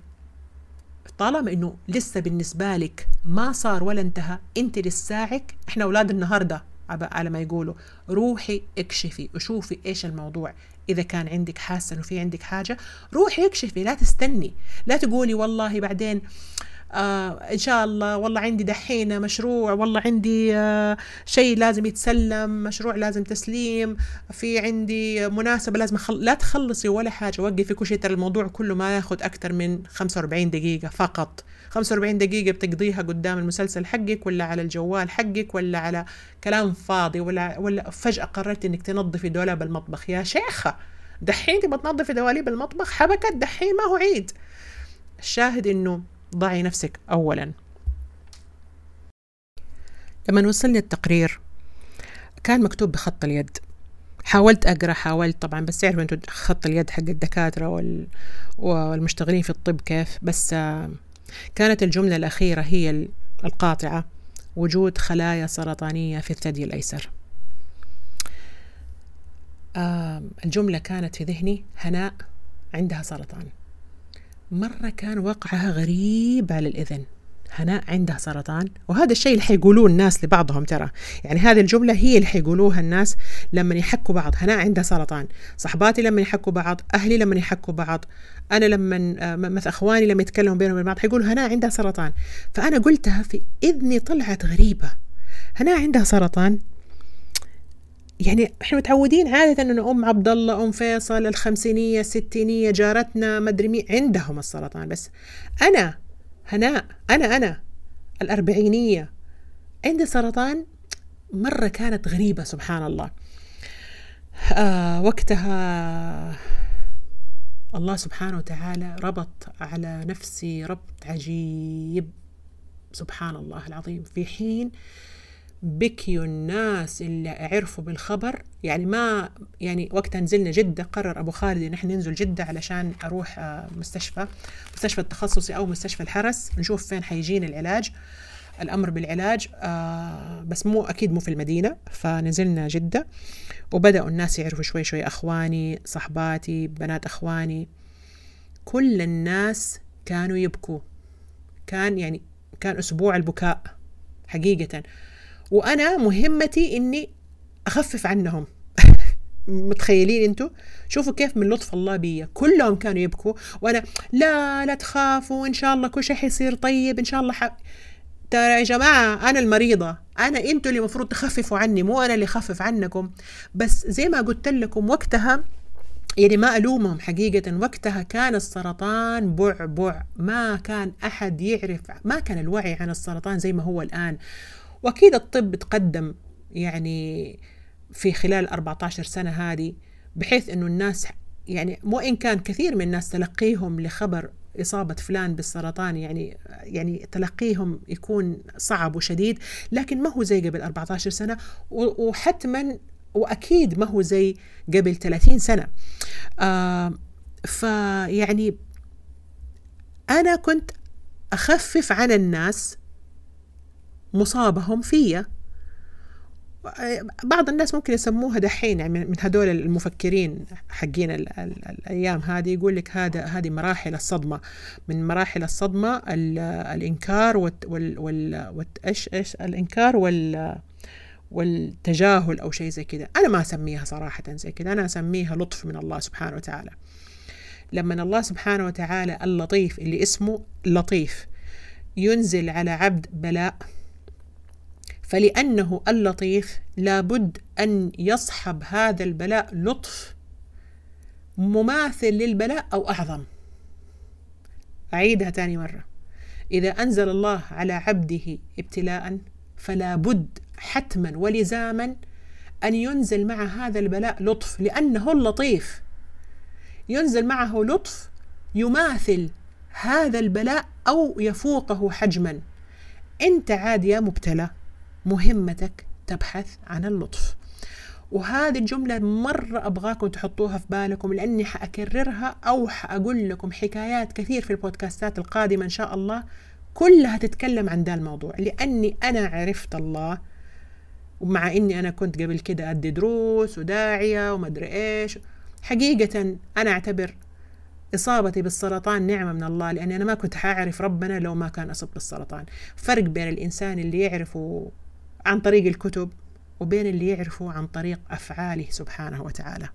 طالما إنه لسه بالنسبة لك ما صار ولا انتهى أنت لساعك إحنا أولاد النهارده على ما يقولوا روحي اكشفي وشوفي إيش الموضوع. إذا كان عندك حاسة إنه في عندك حاجة روحي اكشفي لا تستني. لا تقولي والله بعدين آه إن شاء الله والله عندي دحين مشروع والله عندي آه شيء لازم يتسلم مشروع لازم تسليم في عندي مناسبة لازم أخل... لا تخلصي ولا حاجة وقفي كل شيء ترى الموضوع كله ما ياخذ أكثر من 45 دقيقة فقط. 45 دقيقة بتقضيها قدام المسلسل حقك ولا على الجوال حقك ولا على كلام فاضي ولا ولا فجأة قررت إنك تنظفي دولاب المطبخ. يا شيخة دحين تبغى تنظفي دواليب المطبخ؟ حبكت دحين ما هو عيد. الشاهد إنه ضعي نفسك أولا. لما وصلني التقرير كان مكتوب بخط اليد. حاولت أقرأ حاولت طبعا بس تعرفوا أنتوا خط اليد حق الدكاترة وال... والمشتغلين في الطب كيف؟ بس كانت الجملة الأخيرة هي القاطعة وجود خلايا سرطانية في الثدي الأيسر. الجملة كانت في ذهني هناء عندها سرطان. مرة كان وقعها غريب على الإذن. هناء عندها سرطان وهذا الشيء اللي حيقولوه الناس لبعضهم ترى. يعني هذه الجملة هي اللي حيقولوها الناس لما يحكوا بعض. هناء عندها سرطان. صحباتي لما يحكوا بعض أهلي لما يحكوا بعض أنا لما مثلا أخواني لما يتكلموا بينهم وبين بعض حيقولوا هناء عندها سرطان. فأنا قلتها في إذني طلعت غريبة. هناء عندها سرطان. يعني إحنا متعودين عادة انه أم عبد الله أم فيصل الخمسينية الستينية جارتنا مدري مين عندهم السرطان. بس أنا هناء أنا أنا. الأربعينية. عندي سرطان مرة كانت غريبة سبحان الله. آه وقتها الله سبحانه وتعالى ربط على نفسي ربط عجيب. سبحان الله العظيم. في حين بكيوا الناس اللي عرفوا بالخبر. يعني ما يعني وقتها نزلنا جدة قرر أبو خالد إن إحنا ننزل جدة علشان أروح آه، مستشفى مستشفى التخصصي أو مستشفى الحرس. نشوف فين حيجيني العلاج. الأمر بالعلاج آه بس مو أكيد مو في المدينة. فنزلنا جدة وبدأوا الناس يعرفوا شوي شوي أخواني صحباتي بنات أخواني. كل الناس كانوا يبكوا. كان يعني كان أسبوع البكاء حقيقة. وأنا مهمتي إني أخفف عنهم. متخيلين أنتوا؟ شوفوا كيف من لطف الله بي كلهم كانوا يبكوا. وأنا لا لا تخافوا إن شاء الله كل شيء حيصير طيب إن شاء الله ح... ترى يا جماعة أنا المريضة. أنا أنتوا اللي المفروض تخففوا عني مو أنا اللي أخفف عنكم. بس زي ما قلت لكم وقتها يعني ما ألومهم حقيقة. وقتها كان السرطان بعبع ما كان أحد يعرف ما كان الوعي عن السرطان زي ما هو الآن. وأكيد الطب تقدم يعني في خلال 14 سنة هذه بحيث إنه الناس يعني مو إن كان كثير من الناس تلقيهم لخبر إصابة فلان بالسرطان يعني يعني تلقيهم يكون صعب وشديد لكن ما هو زي قبل 14 سنة وحتما وأكيد ما هو زي قبل 30 سنة. آه فيعني أنا كنت أخفف عن الناس مصابهم فيا. بعض الناس ممكن يسموها دحين يعني من هدول المفكرين حقين ال ال الأيام هذه يقول لك هذا هذه مراحل الصدمة. من مراحل الصدمة الإنكار وال إيش إيش؟ الإنكار وال والتجاهل أو شيء زي كذا. أنا ما أسميها صراحة زي كذا. أنا أسميها لطف من الله سبحانه وتعالى. لما الله سبحانه وتعالى اللطيف اللي اسمه لطيف ينزل على عبد بلاء فلأنه اللطيف لابد أن يصحب هذا البلاء لطف مماثل للبلاء أو أعظم. أعيدها تاني مرة. إذا أنزل الله على عبده ابتلاء فلا بد حتما ولزاما أن ينزل مع هذا البلاء لطف لأنه اللطيف. ينزل معه لطف يماثل هذا البلاء أو يفوقه حجما. أنت عاد يا مبتلى. مهمتك تبحث عن اللطف. وهذه الجملة مرة أبغاكم تحطوها في بالكم لأني حأكررها أو حأقول لكم حكايات كثير في البودكاستات القادمة إن شاء الله كلها تتكلم عن ذا الموضوع لأني أنا عرفت الله ومع إني أنا كنت قبل كده أدي دروس وداعية ومدري إيش. حقيقة أنا أعتبر إصابتي بالسرطان نعمة من الله لأني أنا ما كنت حأعرف ربنا لو ما كان أصب بالسرطان. فرق بين الإنسان اللي يعرفه عن طريق الكتب وبين اللي يعرفه عن طريق أفعاله سبحانه وتعالى.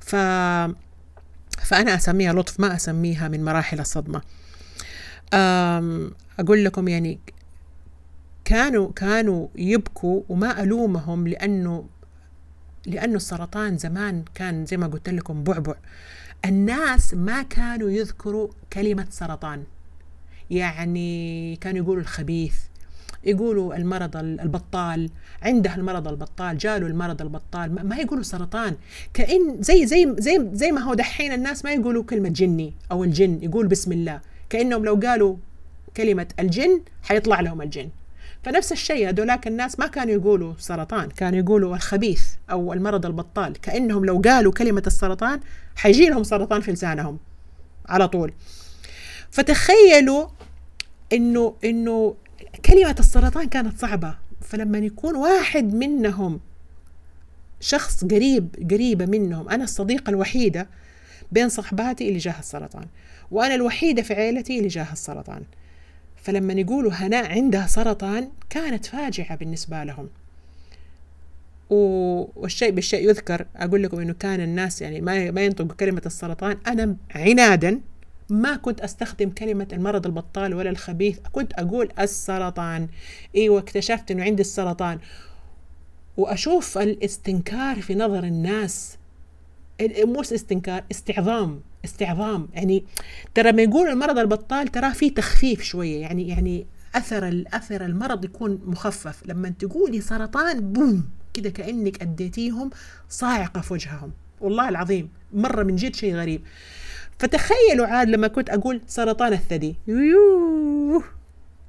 ف... فأنا أسميها لطف ما أسميها من مراحل الصدمة. أقول لكم يعني كانوا كانوا يبكوا وما ألومهم لأنه لأنه السرطان زمان كان زي ما قلت لكم بعبع. الناس ما كانوا يذكروا كلمة سرطان. يعني كانوا يقولوا الخبيث يقولوا المرض البطال عنده المرض البطال جاله المرض البطال ما يقولوا سرطان. كأن زي زي زي زي ما هو دحين الناس ما يقولوا كلمة جني أو الجن يقول بسم الله. كأنهم لو قالوا كلمة الجن حيطلع لهم الجن. فنفس الشيء هذولاك الناس ما كانوا يقولوا سرطان كانوا يقولوا الخبيث أو المرض البطال. كأنهم لو قالوا كلمة السرطان حيجي لهم سرطان في لسانهم على طول. فتخيلوا انه إنه كلمة السرطان كانت صعبة. فلما يكون واحد منهم شخص قريب قريبة منهم أنا الصديقة الوحيدة بين صحباتي اللي جاها السرطان وأنا الوحيدة في عيلتي اللي جاها السرطان. فلما يقولوا هناء عندها سرطان كانت فاجعة بالنسبة لهم. والشيء بالشيء يذكر أقول لكم إنه كان الناس يعني ما ما ينطقوا كلمة السرطان أنا عنادا ما كنت أستخدم كلمة المرض البطال ولا الخبيث كنت أقول السرطان. إيوه اكتشفت إنه عندي السرطان. وأشوف الاستنكار في نظر الناس. مو استنكار استعظام استعظام. يعني ترى ما يقول المرض البطال ترى فيه تخفيف شوية. يعني يعني أثر الأثر المرض يكون مخفف. لما تقولي سرطان بوم! كده كأنك أديتيهم صاعقة في وجههم. والله العظيم مرة من جد شيء غريب. فتخيلوا عاد لما كنت أقول سرطان الثدي. يوه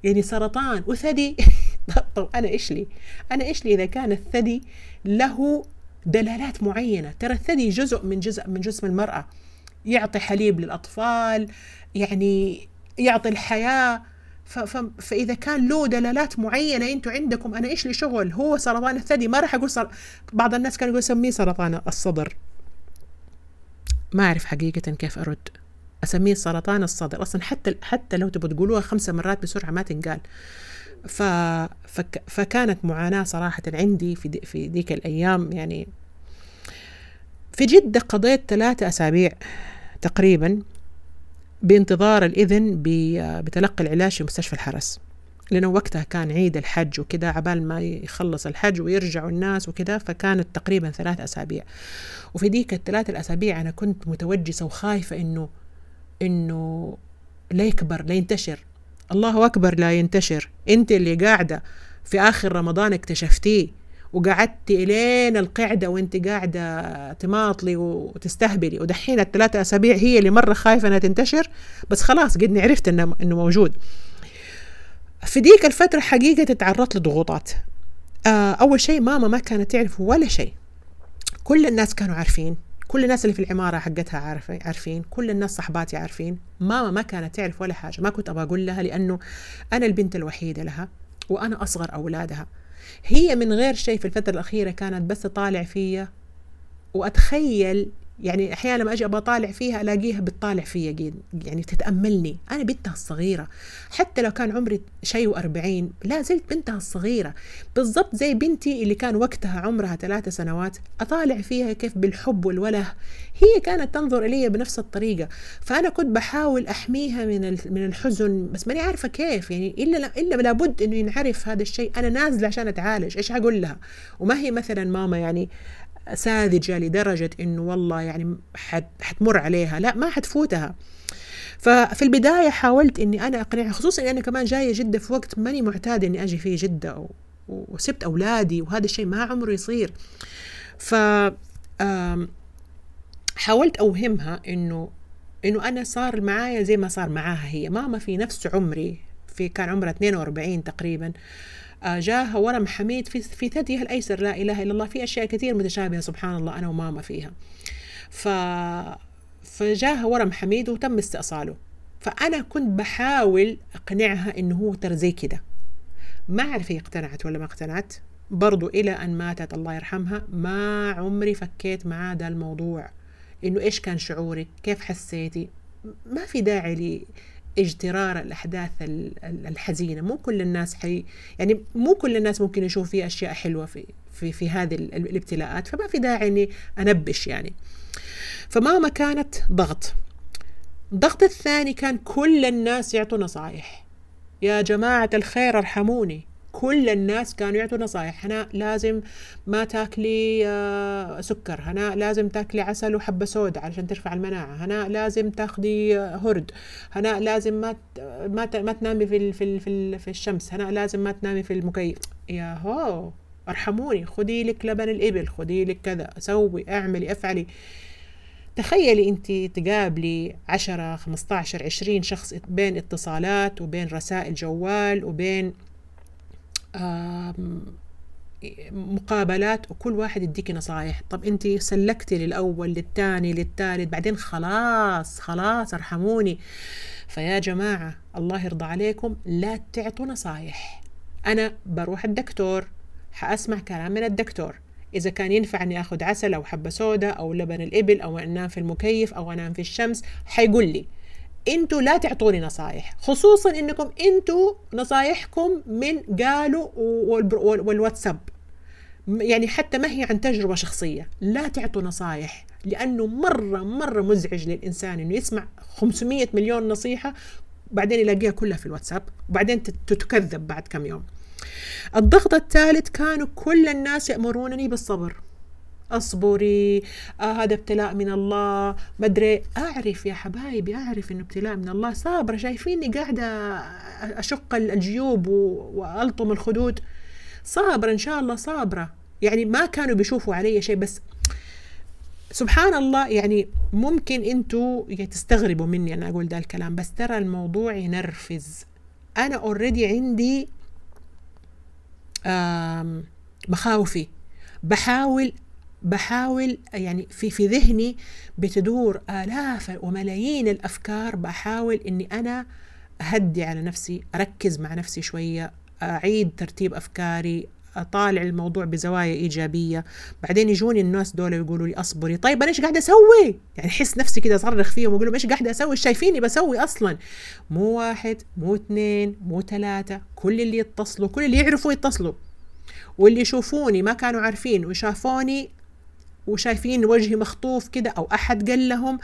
يعني سرطان وثدي. طب أنا إيش لي؟ أنا إيش لي إذا كان الثدي له دلالات معينة؟ ترى الثدي جزء من جزء من جسم المرأة. يعطي حليب للأطفال يعني يعطي الحياة. فإذا كان له دلالات معينة أنتم عندكم أنا إيش لي شغل؟ هو سرطان الثدي؟ ما راح أقول سر... بعض الناس كانوا يقول سميه سرطان الصدر. ما أعرف حقيقة كيف أرد. أسميه سرطان الصدر. أصلا حتى حتى لو تبغوا تقولوها خمسة مرات بسرعة ما تنقال. ف... فك... فكانت معاناة صراحة عندي في دي... في ذيك الأيام. يعني في جدة قضيت ثلاثة أسابيع تقريبا بانتظار الإذن بتلقي العلاج في مستشفى الحرس. لأنه وقتها كان عيد الحج وكذا عبال ما يخلص الحج ويرجعوا الناس وكذا فكانت تقريبا ثلاث أسابيع. وفي ديك الثلاث الأسابيع أنا كنت متوجسة وخايفة إنه إنه لا يكبر لا ينتشر. الله أكبر لا ينتشر. أنت اللي قاعدة في آخر رمضان اكتشفتيه وقعدت إلين القعدة وأنت قاعدة تماطلي وتستهبلي. ودحين الثلاثة أسابيع هي اللي مرة خايفة أنها تنتشر بس خلاص قد عرفت إنه, إنه موجود. في ديك الفترة حقيقة تعرضت لضغوطات. آه أول شيء ماما ما كانت تعرف ولا شيء. كل الناس كانوا عارفين. كل الناس اللي في العمارة حقتها عارفين. كل الناس صحباتي عارفين. ماما ما كانت تعرف ولا حاجة. ما كنت أبغى أقول لها لأنه أنا البنت الوحيدة لها وأنا أصغر أولادها. هي من غير شيء في الفترة الأخيرة كانت بس تطالع فيا وأتخيل يعني أحيانا لما أجي أبغى أطالع فيها ألاقيها بتطالع فيا يعني تتأملني. أنا بنتها الصغيرة. حتى لو كان عمري شيء و40 لا زلت بنتها الصغيرة. بالضبط زي بنتي اللي كان وقتها عمرها ثلاثة سنوات أطالع فيها كيف بالحب والوله. هي كانت تنظر إلي بنفس الطريقة. فأنا كنت بحاول أحميها من من الحزن بس ماني عارفة كيف. يعني إلا إلا لابد إنه ينعرف هذا الشيء. أنا نازلة عشان أتعالج. إيش حقول لها؟ وما هي مثلا ماما يعني ساذجة لدرجة إنه والله يعني حتمر عليها. لا ما حتفوتها. ففي البداية حاولت إني أنا أقنعها خصوصا إني أنا كمان جاية جدة في وقت ماني معتادة إني أجي فيه جدة وسبت أولادي وهذا الشيء ما عمره يصير. ف حاولت أوهمها إنه إنه أنا صار معايا زي ما صار معاها هي. ماما في نفس عمري في كان عمرها 42 تقريبا. آه، جاها ورم حميد في في ثديها الأيسر لا إله إلا الله في أشياء كثير متشابهة سبحان الله أنا وماما فيها. ف فجاها ورم حميد وتم استئصاله. فأنا كنت بحاول أقنعها إنه هو ترى زي كده. ما أعرف هي اقتنعت ولا ما اقتنعت. برضو إلى أن ماتت الله يرحمها ما عمري فكيت معاه ده الموضوع. إنه إيش كان شعورك كيف حسيتي؟ ما في داعي لي اجترار الأحداث الحزينة. مو كل الناس حي يعني مو كل الناس ممكن يشوف في أشياء حلوة في في في هذه الابتلاءات فما في داعي إني أنبش يعني. فماما كانت ضغط. الضغط الثاني كان كل الناس يعطوا نصايح يا جماعة الخير ارحموني. كل الناس كانوا يعطوا نصايح. هنا لازم ما تاكلي آه، سكر. هنا لازم تاكلي عسل وحبة سوداء علشان ترفع المناعة. هنا لازم تاخدي آه، هرد. هنا لازم ما ما ما تنامي في في في, في الشمس. هنا لازم ما تنامي في المكيف. يا هو ارحموني. خدي لك لبن الإبل خدي لك كذا. سوي اعملي افعلي. تخيلي انت تقابلي 10 15 20 شخص بين اتصالات وبين رسائل جوال وبين مقابلات وكل واحد يديكي نصايح. طب انت سلكتي للأول للثاني للثالث بعدين خلاص خلاص ارحموني. فيا جماعة الله يرضى عليكم لا تعطوا نصايح. أنا بروح الدكتور حأسمع كلام من الدكتور. إذا كان ينفع إني آخذ عسل أو حبة سوداء أو لبن الإبل أو أنام في المكيف أو أنام في الشمس حيقول لي. أنتوا لا تعطوني نصايح. خصوصا إنكم أنتوا نصايحكم من قالوا والواتساب. يعني حتى ما هي عن تجربة شخصية. لا تعطوا نصايح لأنه مرة مرة مزعج للإنسان إنه يسمع 500 مليون نصيحة بعدين يلاقيها كلها في الواتساب وبعدين تتكذب بعد كم يوم. الضغط الثالث كانوا كل الناس يأمرونني بالصبر. أصبري آه هذا ابتلاء من الله. مدري أعرف يا حبايبي أعرف إنه ابتلاء من الله. صابرة شايفيني قاعدة أشق الجيوب وألطم الخدود. صابرة إن شاء الله صابرة. يعني ما كانوا بيشوفوا علي شيء بس سبحان الله يعني ممكن أنتوا تستغربوا مني أنا أقول ده الكلام بس ترى الموضوع ينرفز. أنا اوريدي عندي مخاوفي. بحاول بحاول يعني في في ذهني بتدور آلاف وملايين الأفكار بحاول إني أنا أهدي على نفسي أركز مع نفسي شوية أعيد ترتيب أفكاري أطالع الموضوع بزوايا إيجابية. بعدين يجوني الناس دول يقولوا لي اصبري طيب أنا إيش قاعدة أسوي؟ يعني أحس نفسي كده أصرخ فيهم وأقول لهم إيش قاعدة أسوي؟ شايفيني بسوي أصلا؟ مو واحد مو اثنين مو ثلاثة كل اللي يتصلوا كل اللي يعرفوا يتصلوا واللي يشوفوني ما كانوا عارفين وشافوني وشايفين وجهي مخطوف كده أو أحد قال لهم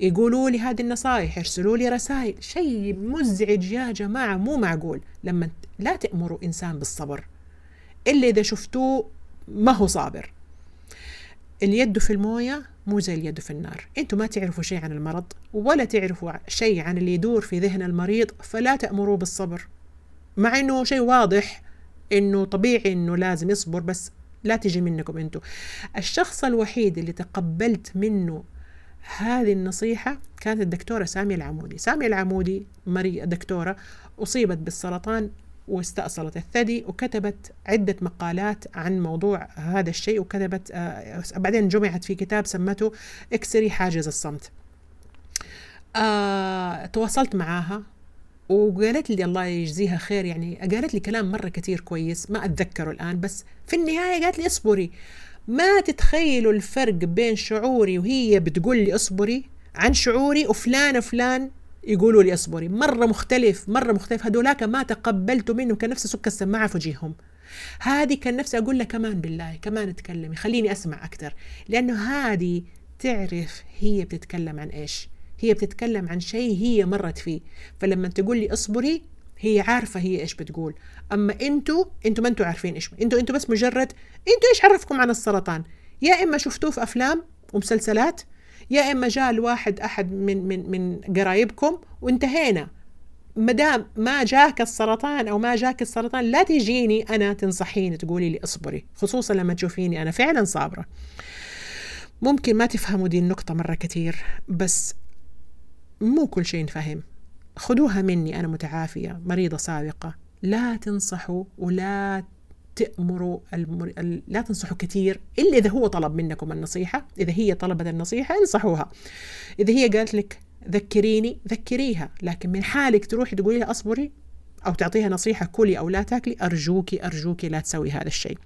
يقولوا لي هذه النصائح يرسلوا لي رسائل. شيء مزعج يا جماعة مو معقول. لما لا تأمروا إنسان بالصبر. إلا إذا شفتوه ما هو صابر. اليد في الموية مو زي اليد في النار. أنتم ما تعرفوا شيء عن المرض ولا تعرفوا شيء عن اللي يدور في ذهن المريض فلا تأمروه بالصبر. مع إنه شيء واضح إنه طبيعي إنه لازم يصبر بس لا تجي منكم أنتم الشخص الوحيد اللي تقبلت منه هذه النصيحة كانت الدكتورة سامية العمودي. سامية العمودي مري دكتورة أصيبت بالسرطان واستأصلت الثدي وكتبت عدة مقالات عن موضوع هذا الشيء وكتبت آه بعدين جمعت في كتاب سمته اكسري حاجز الصمت. آه تواصلت معاها وقالت لي الله يجزيها خير يعني قالت لي كلام مرة كتير كويس ما أتذكره الآن بس في النهاية قالت لي اصبري. ما تتخيلوا الفرق بين شعوري وهي بتقول لي اصبري عن شعوري وفلان فلان يقولوا لي اصبري. مرة مختلف مرة مختلف. هذولاك ما تقبلت منه كان نفسي سك السماعة في وجيههم. هذه كان نفسي أقول لها كمان بالله كمان تكلمي خليني أسمع أكثر لأنه هذه تعرف هي بتتكلم عن إيش. هي بتتكلم عن شيء هي مرت فيه. فلما تقول لي اصبري هي عارفة هي إيش بتقول. أما أنتوا أنتوا ما أنتوا عارفين إيش أنتوا أنتوا بس مجرد أنتوا إيش عرفكم عن السرطان؟ يا إما شفتوه في أفلام ومسلسلات يا إما جاء الواحد أحد من من من قرايبكم وانتهينا. ما دام ما جاك السرطان أو ما جاك السرطان لا تجيني أنا تنصحيني تقولي لي اصبري خصوصا لما تشوفيني أنا فعلا صابرة. ممكن ما تفهموا دي النقطة مرة كتير بس مو كل شيء نفهم خذوها مني أنا متعافية مريضة سابقة. لا تنصحوا ولا تأمروا المر... لا تنصحوا كثير إلا إذا هو طلب منكم النصيحة. إذا هي طلبت النصيحة انصحوها. إذا هي قالت لك ذكريني ذكريها. لكن من حالك تروحي تقولي لها أصبري أو تعطيها نصيحة كلي أو لا تاكلي أرجوكي أرجوكي لا تسوي هذا الشيء.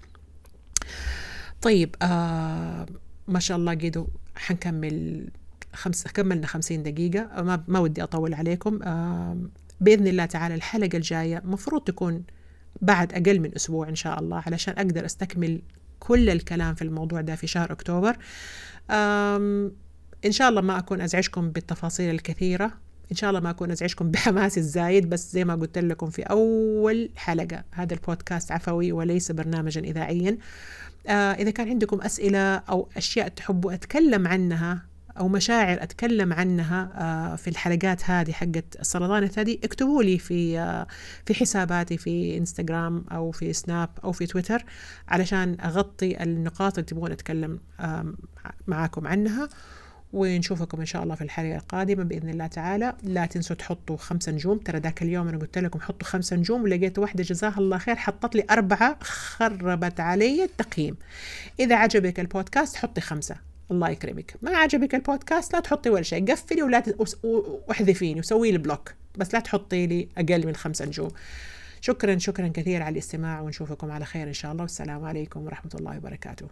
طيب آه ما شاء الله قيدو حنكمل خمس كملنا خمسين دقيقة. ما, ما ودي أطول عليكم. آه بإذن الله تعالى الحلقة الجاية مفروض تكون بعد أقل من أسبوع إن شاء الله علشان أقدر أستكمل كل الكلام في الموضوع ده في شهر أكتوبر. إن شاء الله ما أكون أزعجكم بالتفاصيل الكثيرة. إن شاء الله ما أكون أزعجكم بحماس الزايد بس زي ما قلت لكم في أول حلقة. هذا البودكاست عفوي وليس برنامجا إذاعيا. آه إذا كان عندكم أسئلة أو أشياء تحبوا أتكلم عنها أو مشاعر أتكلم عنها آه، في الحلقات هذه حقت السرطان الثدي اكتبوا لي في آه، في حساباتي في إنستغرام أو في سناب أو في تويتر علشان أغطي النقاط اللي تبغون أتكلم معاكم عنها. ونشوفكم إن شاء الله في الحلقة القادمة بإذن الله تعالى. لا تنسوا تحطوا خمسة نجوم. ترى ذاك اليوم أنا قلت لكم حطوا خمسة نجوم ولقيت واحدة جزاها الله خير حطت لي أربعة خربت علي التقييم. إذا عجبك البودكاست حطي خمسة. الله يكرمك. ما عجبك البودكاست لا تحطي ولا شيء قفلي ولا واحذفيني وسوي لي بلوك بس لا تحطي لي أقل من خمسة نجوم. شكرا شكرا كثير على الاستماع ونشوفكم على خير إن شاء الله. والسلام عليكم ورحمة الله وبركاته.